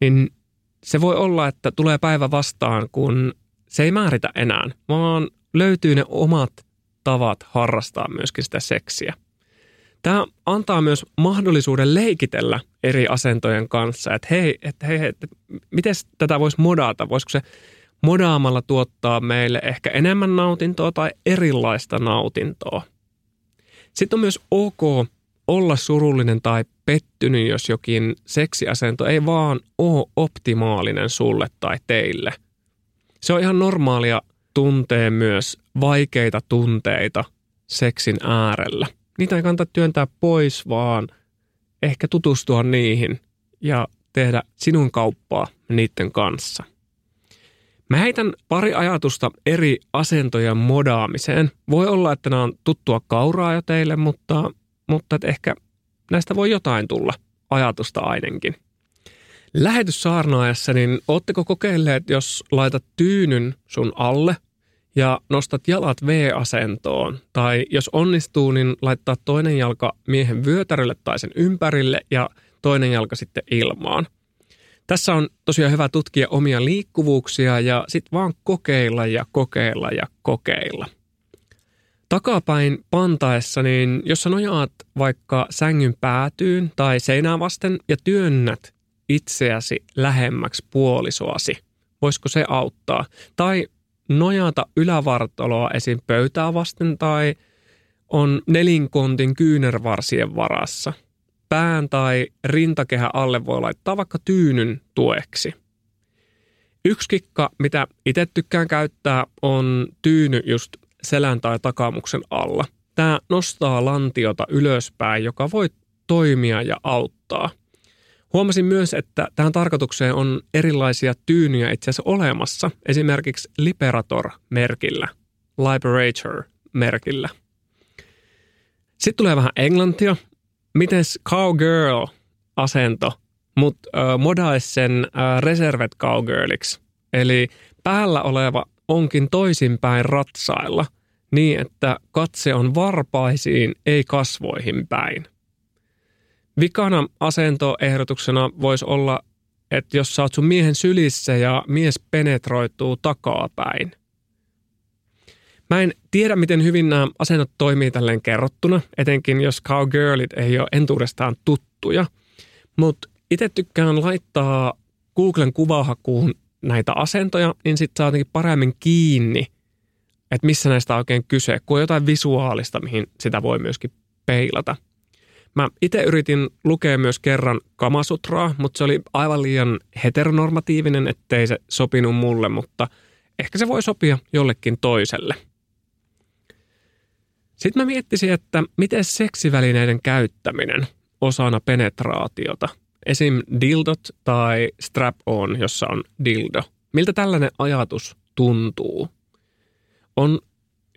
niin se voi olla, että tulee päivä vastaan, kun se ei määritä enää, vaan löytyy ne omat tavat harrastaa myöskin sitä seksiä – Tämä antaa myös mahdollisuuden leikitellä eri asentojen kanssa, että hei, että hei, että miten tätä voisi modata? Voisiko se modaamalla tuottaa meille ehkä enemmän nautintoa tai erilaista nautintoa? Sitten on myös ok olla surullinen tai pettynyt, jos jokin seksiasento ei vaan ole optimaalinen sulle tai teille. Se on ihan normaalia tuntee myös vaikeita tunteita seksin äärellä niitä ei kannata työntää pois, vaan ehkä tutustua niihin ja tehdä sinun kauppaa niiden kanssa. Mä heitän pari ajatusta eri asentojen modaamiseen. Voi olla, että nämä on tuttua kauraa jo teille, mutta, mutta että ehkä näistä voi jotain tulla ajatusta ainakin. Lähetyssaarnaajassa, niin ootteko kokeilleet, jos laitat tyynyn sun alle ja nostat jalat V-asentoon. Tai jos onnistuu, niin laittaa toinen jalka miehen vyötärölle tai sen ympärille ja toinen jalka sitten ilmaan. Tässä on tosiaan hyvä tutkia omia liikkuvuuksia ja sitten vaan kokeilla ja kokeilla ja kokeilla. Takapäin pantaessa, niin jos sä nojaat vaikka sängyn päätyyn tai seinää vasten ja työnnät itseäsi lähemmäksi puolisoasi, voisiko se auttaa? Tai nojata ylävartaloa esim. pöytää vasten tai on nelinkontin kyynärvarsien varassa. Pään tai rintakehän alle voi laittaa vaikka tyynyn tueksi. Yksi kikka, mitä itse tykkään käyttää, on tyyny just selän tai takamuksen alla. Tämä nostaa lantiota ylöspäin, joka voi toimia ja auttaa – Huomasin myös, että tähän tarkoitukseen on erilaisia tyynyjä itse asiassa olemassa, esimerkiksi Liberator-merkillä, Liberator-merkillä. Sitten tulee vähän englantia. Miten cowgirl-asento, mutta äh, modaisi sen äh, reservet cowgirliksi. Eli päällä oleva onkin toisinpäin ratsailla, niin, että katse on varpaisiin, ei kasvoihin päin. Vikana asentoehdotuksena voisi olla, että jos sä oot sun miehen sylissä ja mies penetroituu takapäin. Mä en tiedä, miten hyvin nämä asennot toimii tälleen kerrottuna, etenkin jos cowgirlit ei ole entuudestaan tuttuja. Mutta itse tykkään laittaa Googlen kuvahakuun näitä asentoja, niin sitten saa jotenkin paremmin kiinni, että missä näistä on oikein kyse, kun on jotain visuaalista, mihin sitä voi myöskin peilata. Mä itse yritin lukea myös kerran Kamasutraa, mutta se oli aivan liian heteronormatiivinen, ettei se sopinut mulle, mutta ehkä se voi sopia jollekin toiselle. Sitten mä miettisin, että miten seksivälineiden käyttäminen osana penetraatiota, esim. dildot tai strap-on, jossa on dildo, miltä tällainen ajatus tuntuu? On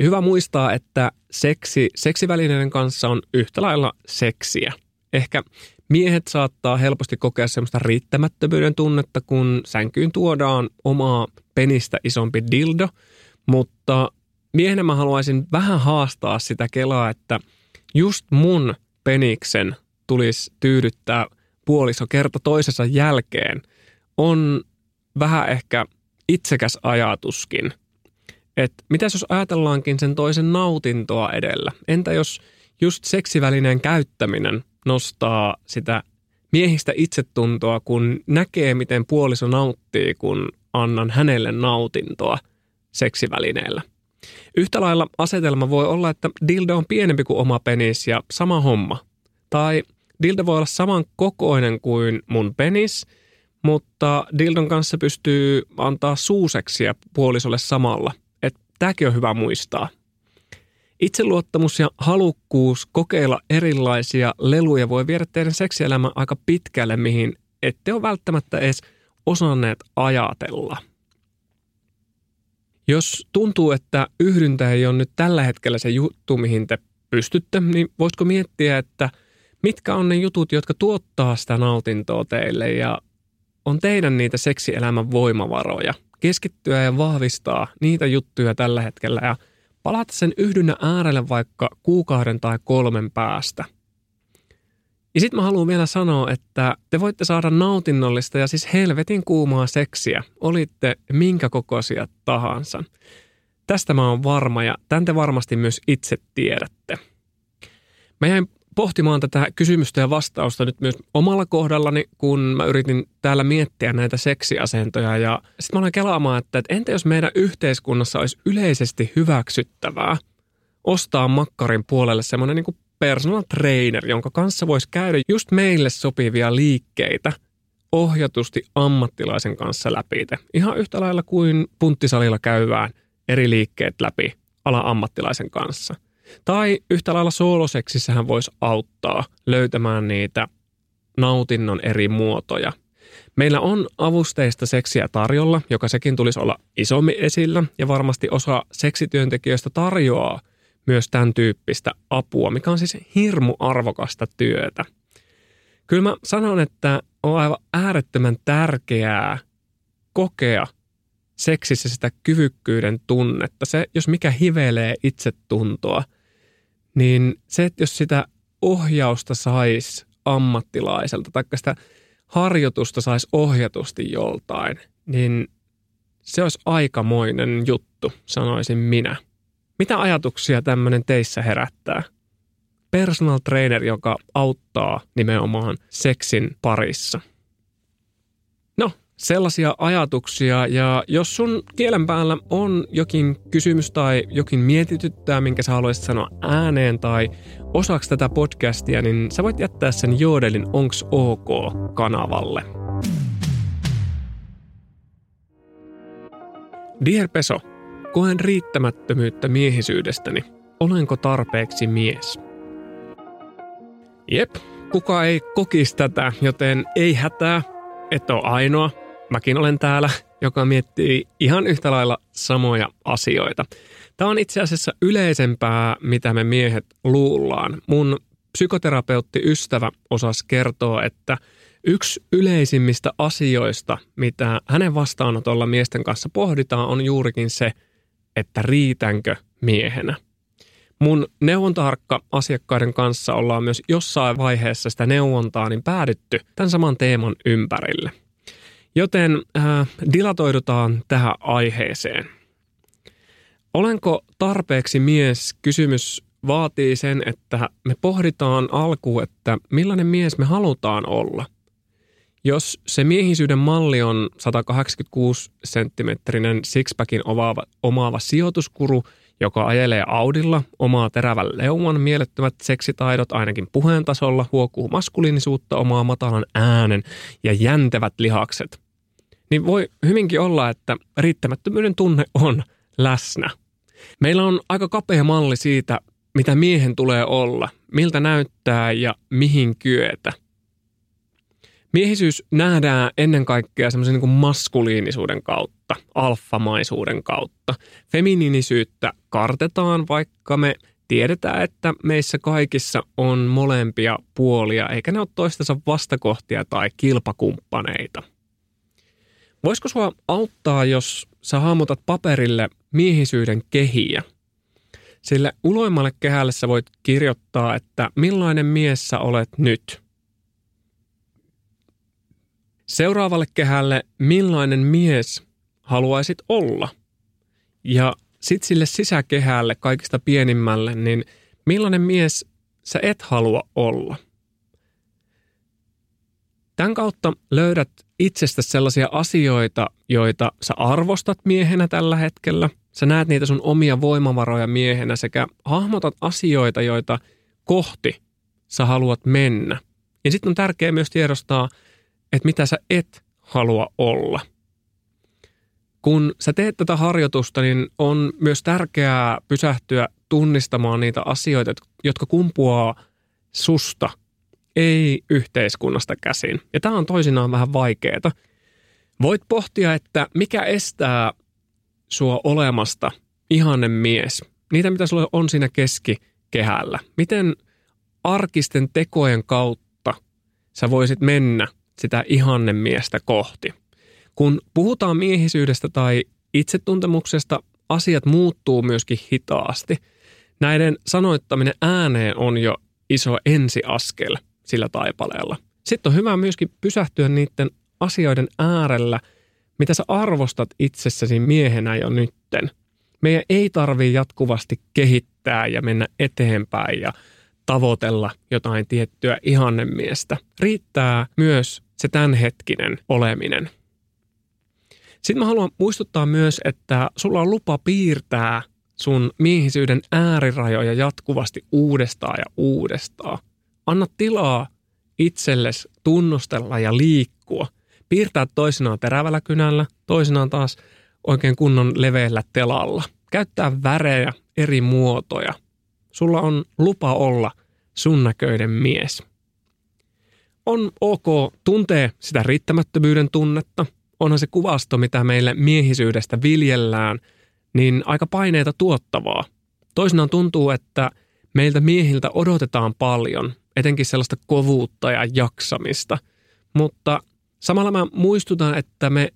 hyvä muistaa, että seksi, seksivälineiden kanssa on yhtä lailla seksiä. Ehkä miehet saattaa helposti kokea semmoista riittämättömyyden tunnetta, kun sänkyyn tuodaan omaa penistä isompi dildo, mutta miehenä mä haluaisin vähän haastaa sitä kelaa, että just mun peniksen tulisi tyydyttää puoliso kerta toisensa jälkeen, on vähän ehkä itsekäs ajatuskin. Että mitäs jos ajatellaankin sen toisen nautintoa edellä? Entä jos just seksivälineen käyttäminen nostaa sitä miehistä itsetuntoa, kun näkee, miten puoliso nauttii, kun annan hänelle nautintoa seksivälineellä? Yhtä lailla asetelma voi olla, että dildo on pienempi kuin oma penis ja sama homma. Tai dildo voi olla saman kokoinen kuin mun penis, mutta dildon kanssa pystyy antaa suuseksia puolisolle samalla. Että tämäkin on hyvä muistaa. Itseluottamus ja halukkuus kokeilla erilaisia leluja voi viedä teidän seksielämän aika pitkälle, mihin ette ole välttämättä edes osanneet ajatella – jos tuntuu, että yhdyntä ei ole nyt tällä hetkellä se juttu, mihin te pystytte, niin voisiko miettiä, että mitkä on ne jutut, jotka tuottaa sitä nautintoa teille ja on teidän niitä seksielämän voimavaroja. Keskittyä ja vahvistaa niitä juttuja tällä hetkellä ja palata sen yhdynnä äärelle vaikka kuukauden tai kolmen päästä – ja sitten mä haluan vielä sanoa, että te voitte saada nautinnollista ja siis helvetin kuumaa seksiä, olitte minkä kokoisia tahansa. Tästä mä oon varma ja tän te varmasti myös itse tiedätte. Mä jäin pohtimaan tätä kysymystä ja vastausta nyt myös omalla kohdallani, kun mä yritin täällä miettiä näitä seksiasentoja. Ja sitten mä olen kelaamaan, että, että entä jos meidän yhteiskunnassa olisi yleisesti hyväksyttävää ostaa makkarin puolelle semmoinen niin personal trainer, jonka kanssa voisi käydä just meille sopivia liikkeitä ohjatusti ammattilaisen kanssa läpi. Ihan yhtä lailla kuin punttisalilla käyvään eri liikkeet läpi ala ammattilaisen kanssa. Tai yhtä lailla sooloseksissä hän voisi auttaa löytämään niitä nautinnon eri muotoja. Meillä on avusteista seksiä tarjolla, joka sekin tulisi olla isommin esillä ja varmasti osa seksityöntekijöistä tarjoaa myös tämän tyyppistä apua, mikä on siis hirmu arvokasta työtä. Kyllä mä sanon, että on aivan äärettömän tärkeää kokea seksissä sitä kyvykkyyden tunnetta. Se, jos mikä hivelee itsetuntoa, niin se, että jos sitä ohjausta saisi ammattilaiselta, tai sitä harjoitusta saisi ohjatusti joltain, niin se olisi aikamoinen juttu, sanoisin minä. Mitä ajatuksia tämmöinen teissä herättää? Personal trainer, joka auttaa nimenomaan seksin parissa. No, sellaisia ajatuksia ja jos sun kielen päällä on jokin kysymys tai jokin mietityttää, minkä sä haluaisit sanoa ääneen tai osaksi tätä podcastia, niin sä voit jättää sen Joodelin Onks OK kanavalle. Dear Peso, Koen riittämättömyyttä miehisyydestäni. Olenko tarpeeksi mies? Jep, kuka ei kokisi tätä, joten ei hätää, et ole ainoa. Mäkin olen täällä, joka miettii ihan yhtä lailla samoja asioita. Tämä on itse asiassa yleisempää, mitä me miehet luullaan. Mun psykoterapeutti ystävä osas kertoa, että yksi yleisimmistä asioista, mitä hänen vastaanotolla miesten kanssa pohditaan, on juurikin se – että riitänkö miehenä. Mun neuvontaharkka asiakkaiden kanssa ollaan myös jossain vaiheessa sitä neuvontaa niin päädytty tämän saman teeman ympärille. Joten äh, dilatoidutaan tähän aiheeseen. Olenko tarpeeksi mies? Kysymys vaatii sen, että me pohditaan alkuun, että millainen mies me halutaan olla. Jos se miehisyyden malli on 186 senttimetrinen sixpackin omaava, omaava sijoituskuru, joka ajelee Audilla, omaa terävän leuman, mielettömät seksitaidot ainakin puheen tasolla, huokuu maskuliinisuutta, omaa matalan äänen ja jäntevät lihakset, niin voi hyvinkin olla, että riittämättömyyden tunne on läsnä. Meillä on aika kapea malli siitä, mitä miehen tulee olla, miltä näyttää ja mihin kyetä. Miehisyys nähdään ennen kaikkea semmoisen niin maskuliinisuuden kautta, alfamaisuuden kautta. Feminiinisyyttä kartetaan, vaikka me tiedetään, että meissä kaikissa on molempia puolia, eikä ne ole toistensa vastakohtia tai kilpakumppaneita. Voisiko sua auttaa, jos sä hahmotat paperille miehisyyden kehiä – sille uloimmalle kehälle sä voit kirjoittaa, että millainen mies sä olet nyt. Seuraavalle kehälle, millainen mies haluaisit olla. Ja sitten sille sisäkehälle, kaikista pienimmälle, niin millainen mies sä et halua olla. Tämän kautta löydät itsestä sellaisia asioita, joita sä arvostat miehenä tällä hetkellä – Sä näet niitä sun omia voimavaroja miehenä sekä hahmotat asioita, joita kohti sä haluat mennä. Ja sitten on tärkeää myös tiedostaa, että mitä sä et halua olla. Kun sä teet tätä harjoitusta, niin on myös tärkeää pysähtyä tunnistamaan niitä asioita, jotka kumpuaa susta, ei yhteiskunnasta käsin. Ja tämä on toisinaan vähän vaikeaa. Voit pohtia, että mikä estää sua olemasta ihanne mies, niitä mitä sulla on siinä keskikehällä. Miten arkisten tekojen kautta sä voisit mennä sitä ihanne miestä kohti? Kun puhutaan miehisyydestä tai itsetuntemuksesta, asiat muuttuu myöskin hitaasti. Näiden sanoittaminen ääneen on jo iso ensiaskel sillä taipaleella. Sitten on hyvä myöskin pysähtyä niiden asioiden äärellä – mitä sä arvostat itsessäsi miehenä jo nytten. Meidän ei tarvii jatkuvasti kehittää ja mennä eteenpäin ja tavoitella jotain tiettyä ihannemiestä. Riittää myös se tämänhetkinen oleminen. Sitten mä haluan muistuttaa myös, että sulla on lupa piirtää sun miehisyyden äärirajoja jatkuvasti uudestaan ja uudestaan. Anna tilaa itsellesi tunnustella ja liikkua – piirtää toisinaan terävällä kynällä, toisinaan taas oikein kunnon leveällä telalla. Käyttää värejä, eri muotoja. Sulla on lupa olla sun näköinen mies. On ok tuntee sitä riittämättömyyden tunnetta. Onhan se kuvasto, mitä meille miehisyydestä viljellään, niin aika paineita tuottavaa. Toisinaan tuntuu, että meiltä miehiltä odotetaan paljon, etenkin sellaista kovuutta ja jaksamista. Mutta Samalla mä muistutan, että me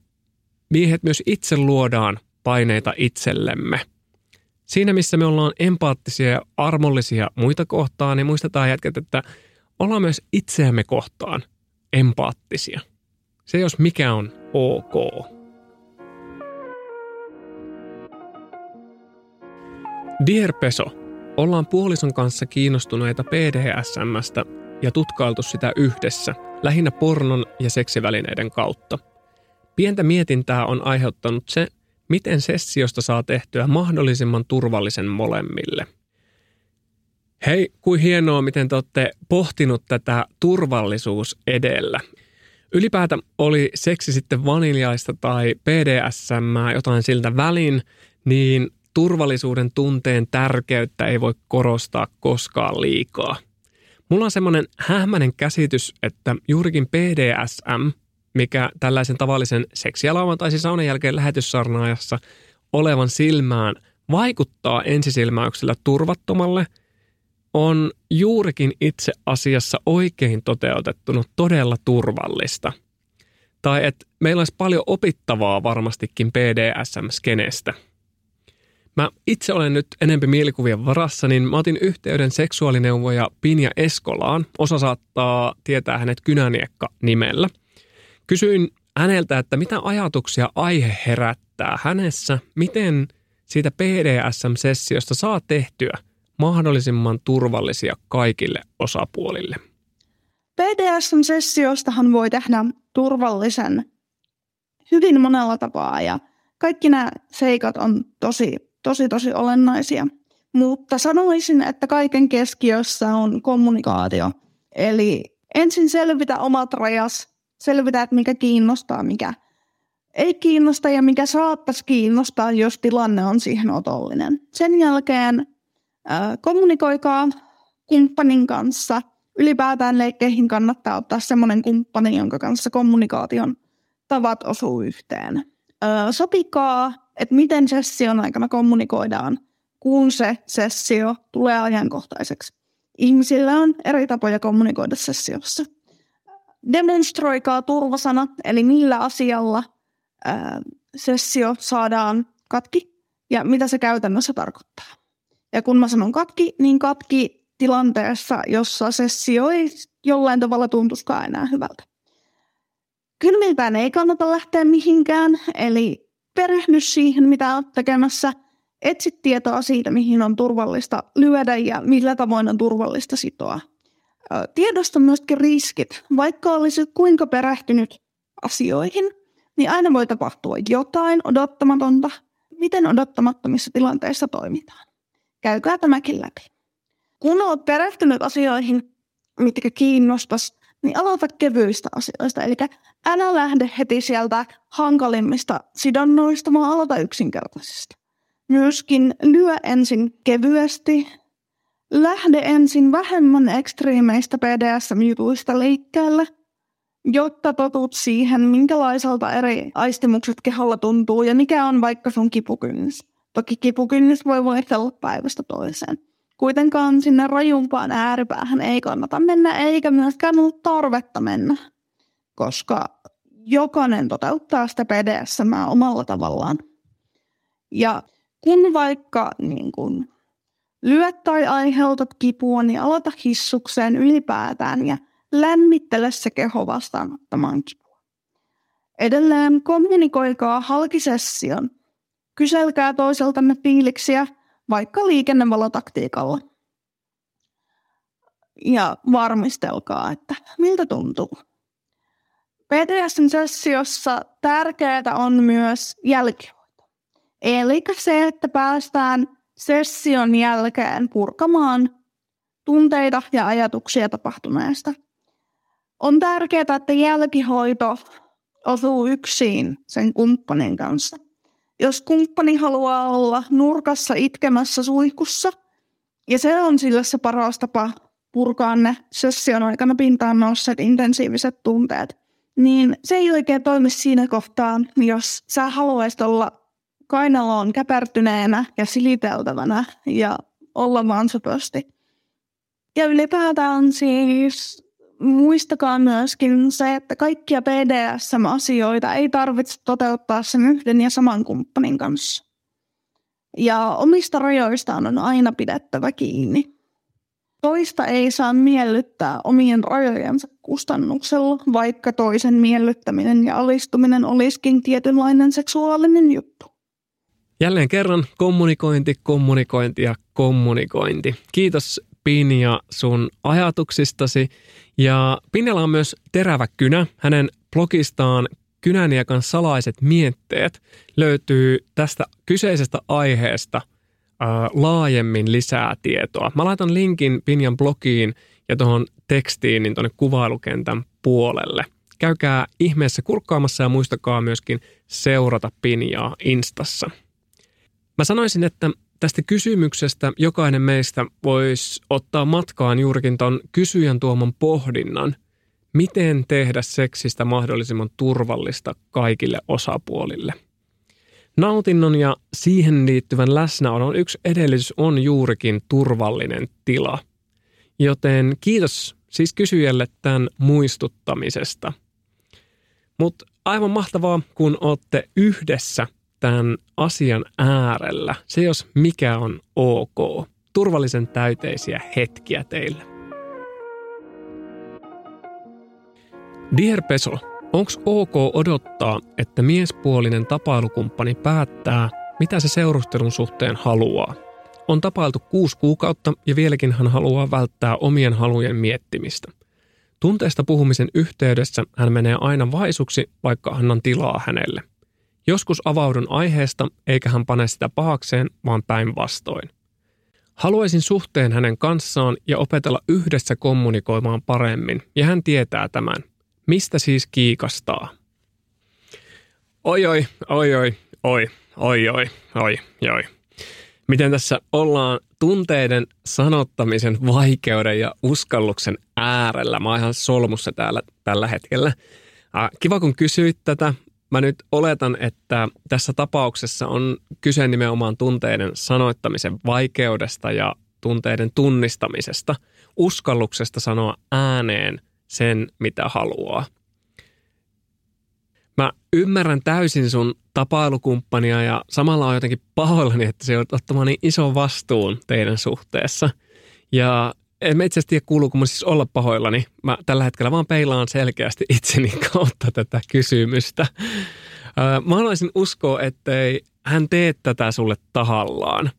miehet myös itse luodaan paineita itsellemme. Siinä, missä me ollaan empaattisia ja armollisia muita kohtaan, niin muistetaan jätkät, että ollaan myös itseämme kohtaan empaattisia. Se jos mikä on ok. Dear Peso, ollaan puolison kanssa kiinnostuneita PDSMstä ja tutkailtu sitä yhdessä, lähinnä pornon ja seksivälineiden kautta. Pientä mietintää on aiheuttanut se, miten sessiosta saa tehtyä mahdollisimman turvallisen molemmille. Hei, kuin hienoa, miten te olette pohtinut tätä turvallisuus edellä. Ylipäätä oli seksi sitten vaniljaista tai PDSM, jotain siltä välin, niin turvallisuuden tunteen tärkeyttä ei voi korostaa koskaan liikaa – Mulla on semmoinen hähmäinen käsitys, että juurikin PDSM, mikä tällaisen tavallisen seksialauman tai siis saunan jälkeen lähetyssarnaajassa olevan silmään vaikuttaa ensisilmäyksellä turvattomalle, on juurikin itse asiassa oikein toteutettuna todella turvallista. Tai että meillä olisi paljon opittavaa varmastikin PDSM-skenestä. Mä itse olen nyt enempi mielikuvien varassa, niin mä otin yhteyden seksuaalineuvoja Pinja Eskolaan. Osa saattaa tietää hänet Kynäniekka nimellä. Kysyin häneltä, että mitä ajatuksia aihe herättää hänessä, miten siitä PDSM-sessiosta saa tehtyä mahdollisimman turvallisia kaikille osapuolille. PDSM-sessiostahan voi tehdä turvallisen hyvin monella tapaa ja kaikki nämä seikat on tosi, tosi, tosi olennaisia. Mutta sanoisin, että kaiken keskiössä on kommunikaatio. Eli ensin selvitä omat rajas, selvitä, että mikä kiinnostaa, mikä ei kiinnosta ja mikä saattaisi kiinnostaa, jos tilanne on siihen otollinen. Sen jälkeen äh, kommunikoikaa kumppanin kanssa. Ylipäätään leikkeihin kannattaa ottaa semmoinen kumppani, jonka kanssa kommunikaation tavat osuu yhteen. Ö, sopikaa, että miten session aikana kommunikoidaan, kun se sessio tulee ajankohtaiseksi. Ihmisillä on eri tapoja kommunikoida sessiossa. Demonstroikaa turvasana, eli millä asialla ö, sessio saadaan katki ja mitä se käytännössä tarkoittaa. Ja kun mä sanon katki, niin katki tilanteessa, jossa sessio ei jollain tavalla tuntuskaan enää hyvältä. Kylmiltään ei kannata lähteä mihinkään, eli perehdy siihen, mitä olet tekemässä. Etsi tietoa siitä, mihin on turvallista lyödä ja millä tavoin on turvallista sitoa. Tiedosta myöskin riskit. Vaikka olisit kuinka perehtynyt asioihin, niin aina voi tapahtua jotain odottamatonta. Miten odottamattomissa tilanteissa toimitaan? Käykää tämäkin läpi. Kun olet perehtynyt asioihin, mitkä kiinnostaisi, niin aloita kevyistä asioista. Eli älä lähde heti sieltä hankalimmista sidonnoista, vaan aloita yksinkertaisesti. Myöskin lyö ensin kevyesti, lähde ensin vähemmän ekstriimeistä PDSM-jutuista liikkeelle, jotta totut siihen, minkälaiselta eri aistimukset keholla tuntuu ja mikä on vaikka sun kipukynnys. Toki kipukynnys voi vaihtella päivästä toiseen. Kuitenkaan sinne rajumpaan ääripäähän ei kannata mennä, eikä myöskään ole tarvetta mennä, koska jokainen toteuttaa sitä PDSM omalla tavallaan. Ja kun vaikka niin kun, lyöt tai aiheutat kipua, niin aloita hissukseen ylipäätään ja lämmittele se keho vastaanottamaan kipua. Edelleen kommunikoikaa halkisession. Kyselkää toiseltanne fiiliksiä – vaikka liikennevalotaktiikalla. Ja varmistelkaa, että miltä tuntuu. PTSn-sessiossa tärkeää on myös jälkihoito. Eli se, että päästään session jälkeen purkamaan tunteita ja ajatuksia tapahtuneesta. On tärkeää, että jälkihoito osuu yksin sen kumppanin kanssa. Jos kumppani haluaa olla nurkassa itkemässä suihkussa, ja se on sille se paras tapa purkaa ne session aikana pintaan nousseet intensiiviset tunteet, niin se ei oikein toimi siinä kohtaa, jos sä haluaisit olla kainaloon käpärtyneenä ja siliteltävänä ja olla vaan söpösti. Ja ylipäätään siis muistakaa myöskin se, että kaikkia BDSM-asioita ei tarvitse toteuttaa sen yhden ja saman kumppanin kanssa. Ja omista rajoistaan on aina pidettävä kiinni. Toista ei saa miellyttää omien rajojensa kustannuksella, vaikka toisen miellyttäminen ja alistuminen olisikin tietynlainen seksuaalinen juttu. Jälleen kerran kommunikointi, kommunikointi ja kommunikointi. Kiitos Pinja sun ajatuksistasi. Ja Pinjalla on myös terävä kynä. Hänen blogistaan Kynäniekan salaiset mietteet löytyy tästä kyseisestä aiheesta ää, laajemmin lisää tietoa. Mä laitan linkin Pinjan blogiin ja tuohon tekstiin niin tuonne kuvailukentän puolelle. Käykää ihmeessä kurkkaamassa ja muistakaa myöskin seurata Pinjaa Instassa. Mä sanoisin, että tästä kysymyksestä jokainen meistä voisi ottaa matkaan juurikin ton kysyjän tuoman pohdinnan, miten tehdä seksistä mahdollisimman turvallista kaikille osapuolille. Nautinnon ja siihen liittyvän läsnäolon yksi edellytys on juurikin turvallinen tila. Joten kiitos siis kysyjälle tämän muistuttamisesta. Mutta aivan mahtavaa, kun olette yhdessä tämän asian äärellä. Se jos mikä on ok. Turvallisen täyteisiä hetkiä teille. Dear Peso, onko ok odottaa, että miespuolinen tapailukumppani päättää, mitä se seurustelun suhteen haluaa? On tapailtu kuusi kuukautta ja vieläkin hän haluaa välttää omien halujen miettimistä. Tunteesta puhumisen yhteydessä hän menee aina vaisuksi, vaikka annan tilaa hänelle. Joskus avaudun aiheesta, eikä hän pane sitä pahakseen, vaan päinvastoin. Haluaisin suhteen hänen kanssaan ja opetella yhdessä kommunikoimaan paremmin, ja hän tietää tämän. Mistä siis kiikastaa? Oi oi, oi oi, oi, oi oi, oi, oi miten tässä ollaan tunteiden sanottamisen vaikeuden ja uskalluksen äärellä. Mä oon ihan solmussa täällä tällä hetkellä. Kiva kun kysyit tätä. Mä nyt oletan, että tässä tapauksessa on kyse nimenomaan tunteiden sanoittamisen vaikeudesta ja tunteiden tunnistamisesta, uskalluksesta sanoa ääneen sen, mitä haluaa. Mä ymmärrän täysin sun tapailukumppania ja samalla on jotenkin pahoillani, että se joudut ottamaan niin ison vastuun teidän suhteessa. Ja en mä itse asiassa tiedä, kuuluuko mun siis olla pahoillani. Mä tällä hetkellä vaan peilaan selkeästi itseni kautta tätä kysymystä. Mä haluaisin uskoa, ettei hän tee tätä sulle tahallaan.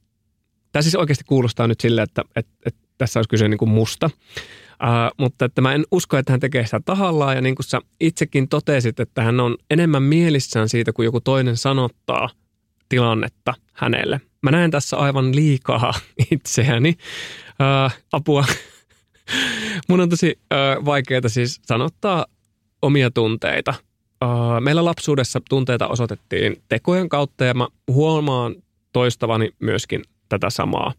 Tämä siis oikeasti kuulostaa nyt silleen, että, että, että tässä olisi kyse niin kuin musta. Uh, mutta että mä en usko, että hän tekee sitä tahallaan ja niin kuin sä itsekin totesit, että hän on enemmän mielissään siitä, kun joku toinen sanottaa tilannetta hänelle. Mä näen tässä aivan liikaa itseäni. Uh, apua. Mun on tosi uh, vaikeaa siis sanottaa omia tunteita. Uh, meillä lapsuudessa tunteita osoitettiin tekojen kautta ja mä huomaan toistavani myöskin tätä samaa.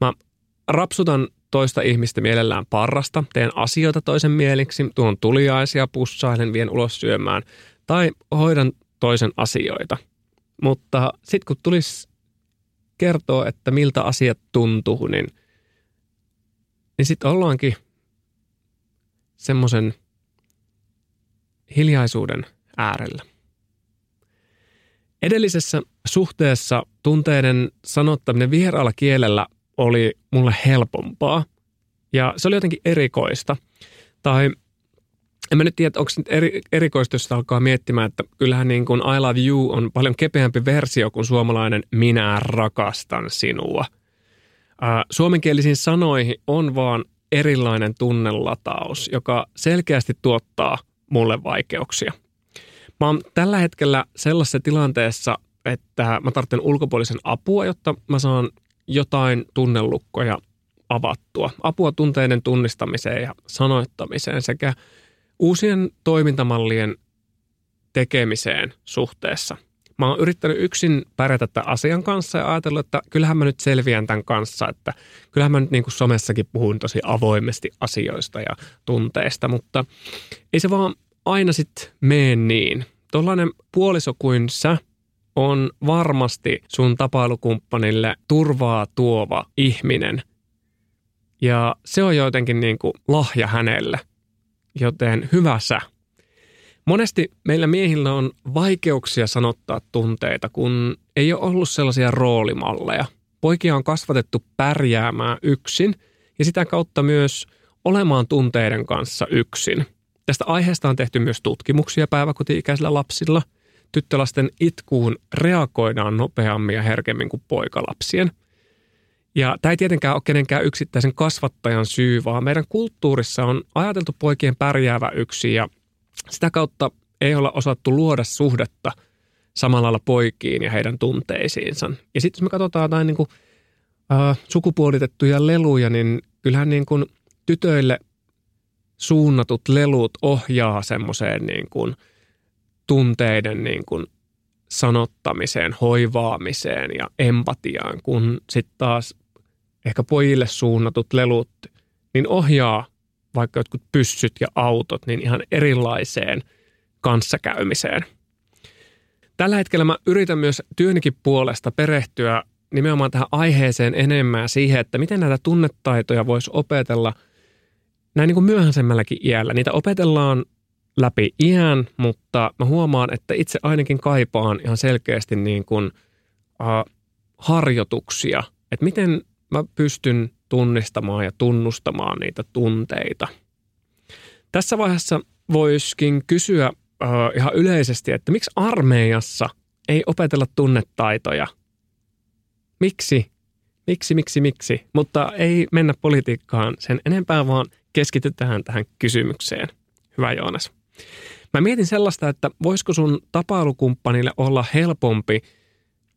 Mä rapsutan toista ihmistä mielellään parrasta, teen asioita toisen mieliksi, tuon tuliaisia, pussailen, vien ulos syömään tai hoidan toisen asioita. Mutta sitten kun tulisi kertoa, että miltä asiat tuntuu, niin, niin sitten ollaankin semmoisen hiljaisuuden äärellä. Edellisessä suhteessa tunteiden sanottaminen vieraalla kielellä oli mulle helpompaa. Ja se oli jotenkin erikoista. Tai en mä nyt tiedä, onko nyt eri, erikoista, jos alkaa miettimään, että kyllähän niin kuin I love you on paljon kepeämpi versio kuin suomalainen minä rakastan sinua. Ää, suomenkielisiin sanoihin on vaan erilainen tunnelataus, joka selkeästi tuottaa mulle vaikeuksia. Mä oon tällä hetkellä sellaisessa tilanteessa, että mä tarvitsen ulkopuolisen apua, jotta mä saan jotain tunnelukkoja avattua. Apua tunteiden tunnistamiseen ja sanoittamiseen sekä uusien toimintamallien tekemiseen suhteessa. Mä oon yrittänyt yksin pärjätä tämän asian kanssa ja ajatellut, että kyllähän mä nyt selviän tämän kanssa, että kyllähän mä nyt niin kuin somessakin puhun tosi avoimesti asioista ja tunteista, mutta ei se vaan aina sitten mene niin. Tuollainen puoliso kuin sä – on varmasti sun tapailukumppanille turvaa tuova ihminen. Ja se on jotenkin niin kuin lahja hänelle, joten hyvä sä. Monesti meillä miehillä on vaikeuksia sanottaa tunteita, kun ei ole ollut sellaisia roolimalleja. Poikia on kasvatettu pärjäämään yksin ja sitä kautta myös olemaan tunteiden kanssa yksin. Tästä aiheesta on tehty myös tutkimuksia päiväkoti-ikäisillä lapsilla – tyttölasten itkuun reagoidaan nopeammin ja herkemmin kuin poikalapsien. Ja tämä ei tietenkään ole kenenkään yksittäisen kasvattajan syy, vaan meidän kulttuurissa on ajateltu poikien pärjäävä yksi ja sitä kautta ei olla osattu luoda suhdetta samalla lailla poikiin ja heidän tunteisiinsa. Ja sitten jos me katsotaan jotain niin kuin, äh, sukupuolitettuja leluja, niin kyllähän niin kuin tytöille suunnatut lelut ohjaa semmoiseen niin kuin – tunteiden niin kuin sanottamiseen, hoivaamiseen ja empatiaan, kun sitten taas ehkä pojille suunnatut lelut, niin ohjaa vaikka jotkut pyssyt ja autot niin ihan erilaiseen kanssakäymiseen. Tällä hetkellä mä yritän myös työnikin puolesta perehtyä nimenomaan tähän aiheeseen enemmän siihen, että miten näitä tunnetaitoja voisi opetella näin niin kuin myöhäisemmälläkin iällä. Niitä opetellaan läpi iän, mutta mä huomaan, että itse ainakin kaipaan ihan selkeästi niin kuin, uh, harjoituksia, että miten mä pystyn tunnistamaan ja tunnustamaan niitä tunteita. Tässä vaiheessa voisikin kysyä uh, ihan yleisesti, että miksi armeijassa ei opetella tunnetaitoja? Miksi? Miksi, miksi, miksi? Mutta ei mennä politiikkaan sen enempää, vaan keskitytään tähän kysymykseen. Hyvä Joonas. Mä mietin sellaista, että voisiko sun tapailukumppanille olla helpompi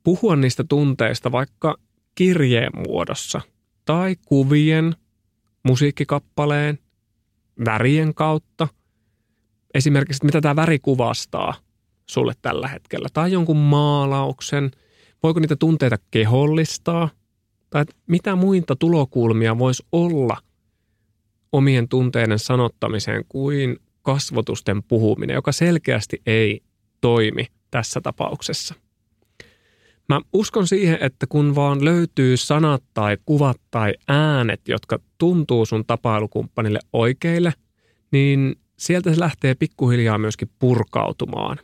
puhua niistä tunteista vaikka kirjeen muodossa tai kuvien, musiikkikappaleen, värien kautta. Esimerkiksi, mitä tämä väri kuvastaa sulle tällä hetkellä. Tai jonkun maalauksen. Voiko niitä tunteita kehollistaa? Tai mitä muita tulokulmia voisi olla omien tunteiden sanottamiseen kuin kasvotusten puhuminen, joka selkeästi ei toimi tässä tapauksessa. Mä uskon siihen, että kun vaan löytyy sanat tai kuvat tai äänet, jotka tuntuu sun tapailukumppanille oikeille, niin sieltä se lähtee pikkuhiljaa myöskin purkautumaan.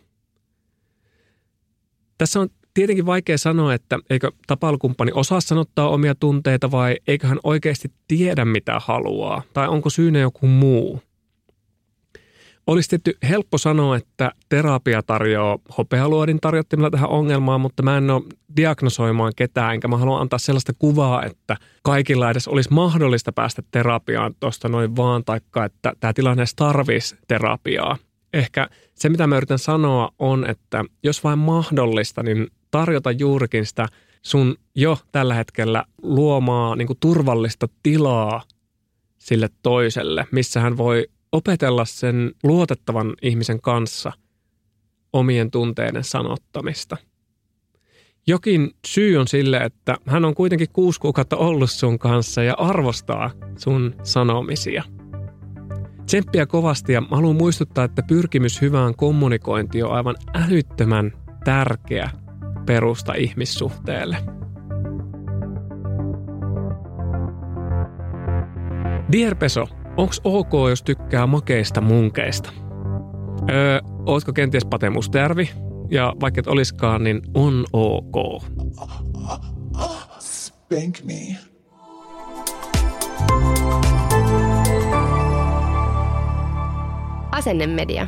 Tässä on tietenkin vaikea sanoa, että eikö tapailukumppani osaa sanottaa omia tunteita vai eikö hän oikeasti tiedä mitä haluaa tai onko syynä joku muu – olisi tietty helppo sanoa, että terapia tarjoaa hopealuodin tarjottimella tähän ongelmaan, mutta mä en ole diagnosoimaan ketään, enkä mä haluan antaa sellaista kuvaa, että kaikilla edes olisi mahdollista päästä terapiaan tuosta noin vaan, taikka että tämä tilanne edes tarvitsisi terapiaa. Ehkä se, mitä mä yritän sanoa, on, että jos vain mahdollista, niin tarjota juurikin sitä sun jo tällä hetkellä luomaa niin turvallista tilaa sille toiselle, missä hän voi opetella sen luotettavan ihmisen kanssa omien tunteiden sanottamista. Jokin syy on sille, että hän on kuitenkin kuusi kuukautta ollut sun kanssa ja arvostaa sun sanomisia. Tsemppiä kovasti ja haluan muistuttaa, että pyrkimys hyvään kommunikointiin on aivan älyttömän tärkeä perusta ihmissuhteelle. Dear Peso, Onks ok, jos tykkää makeista munkeista? Öö, ootko kenties Pate Mustajärvi? Ja vaikka et oliskaan, niin on ok. Spank me. Asennemedia.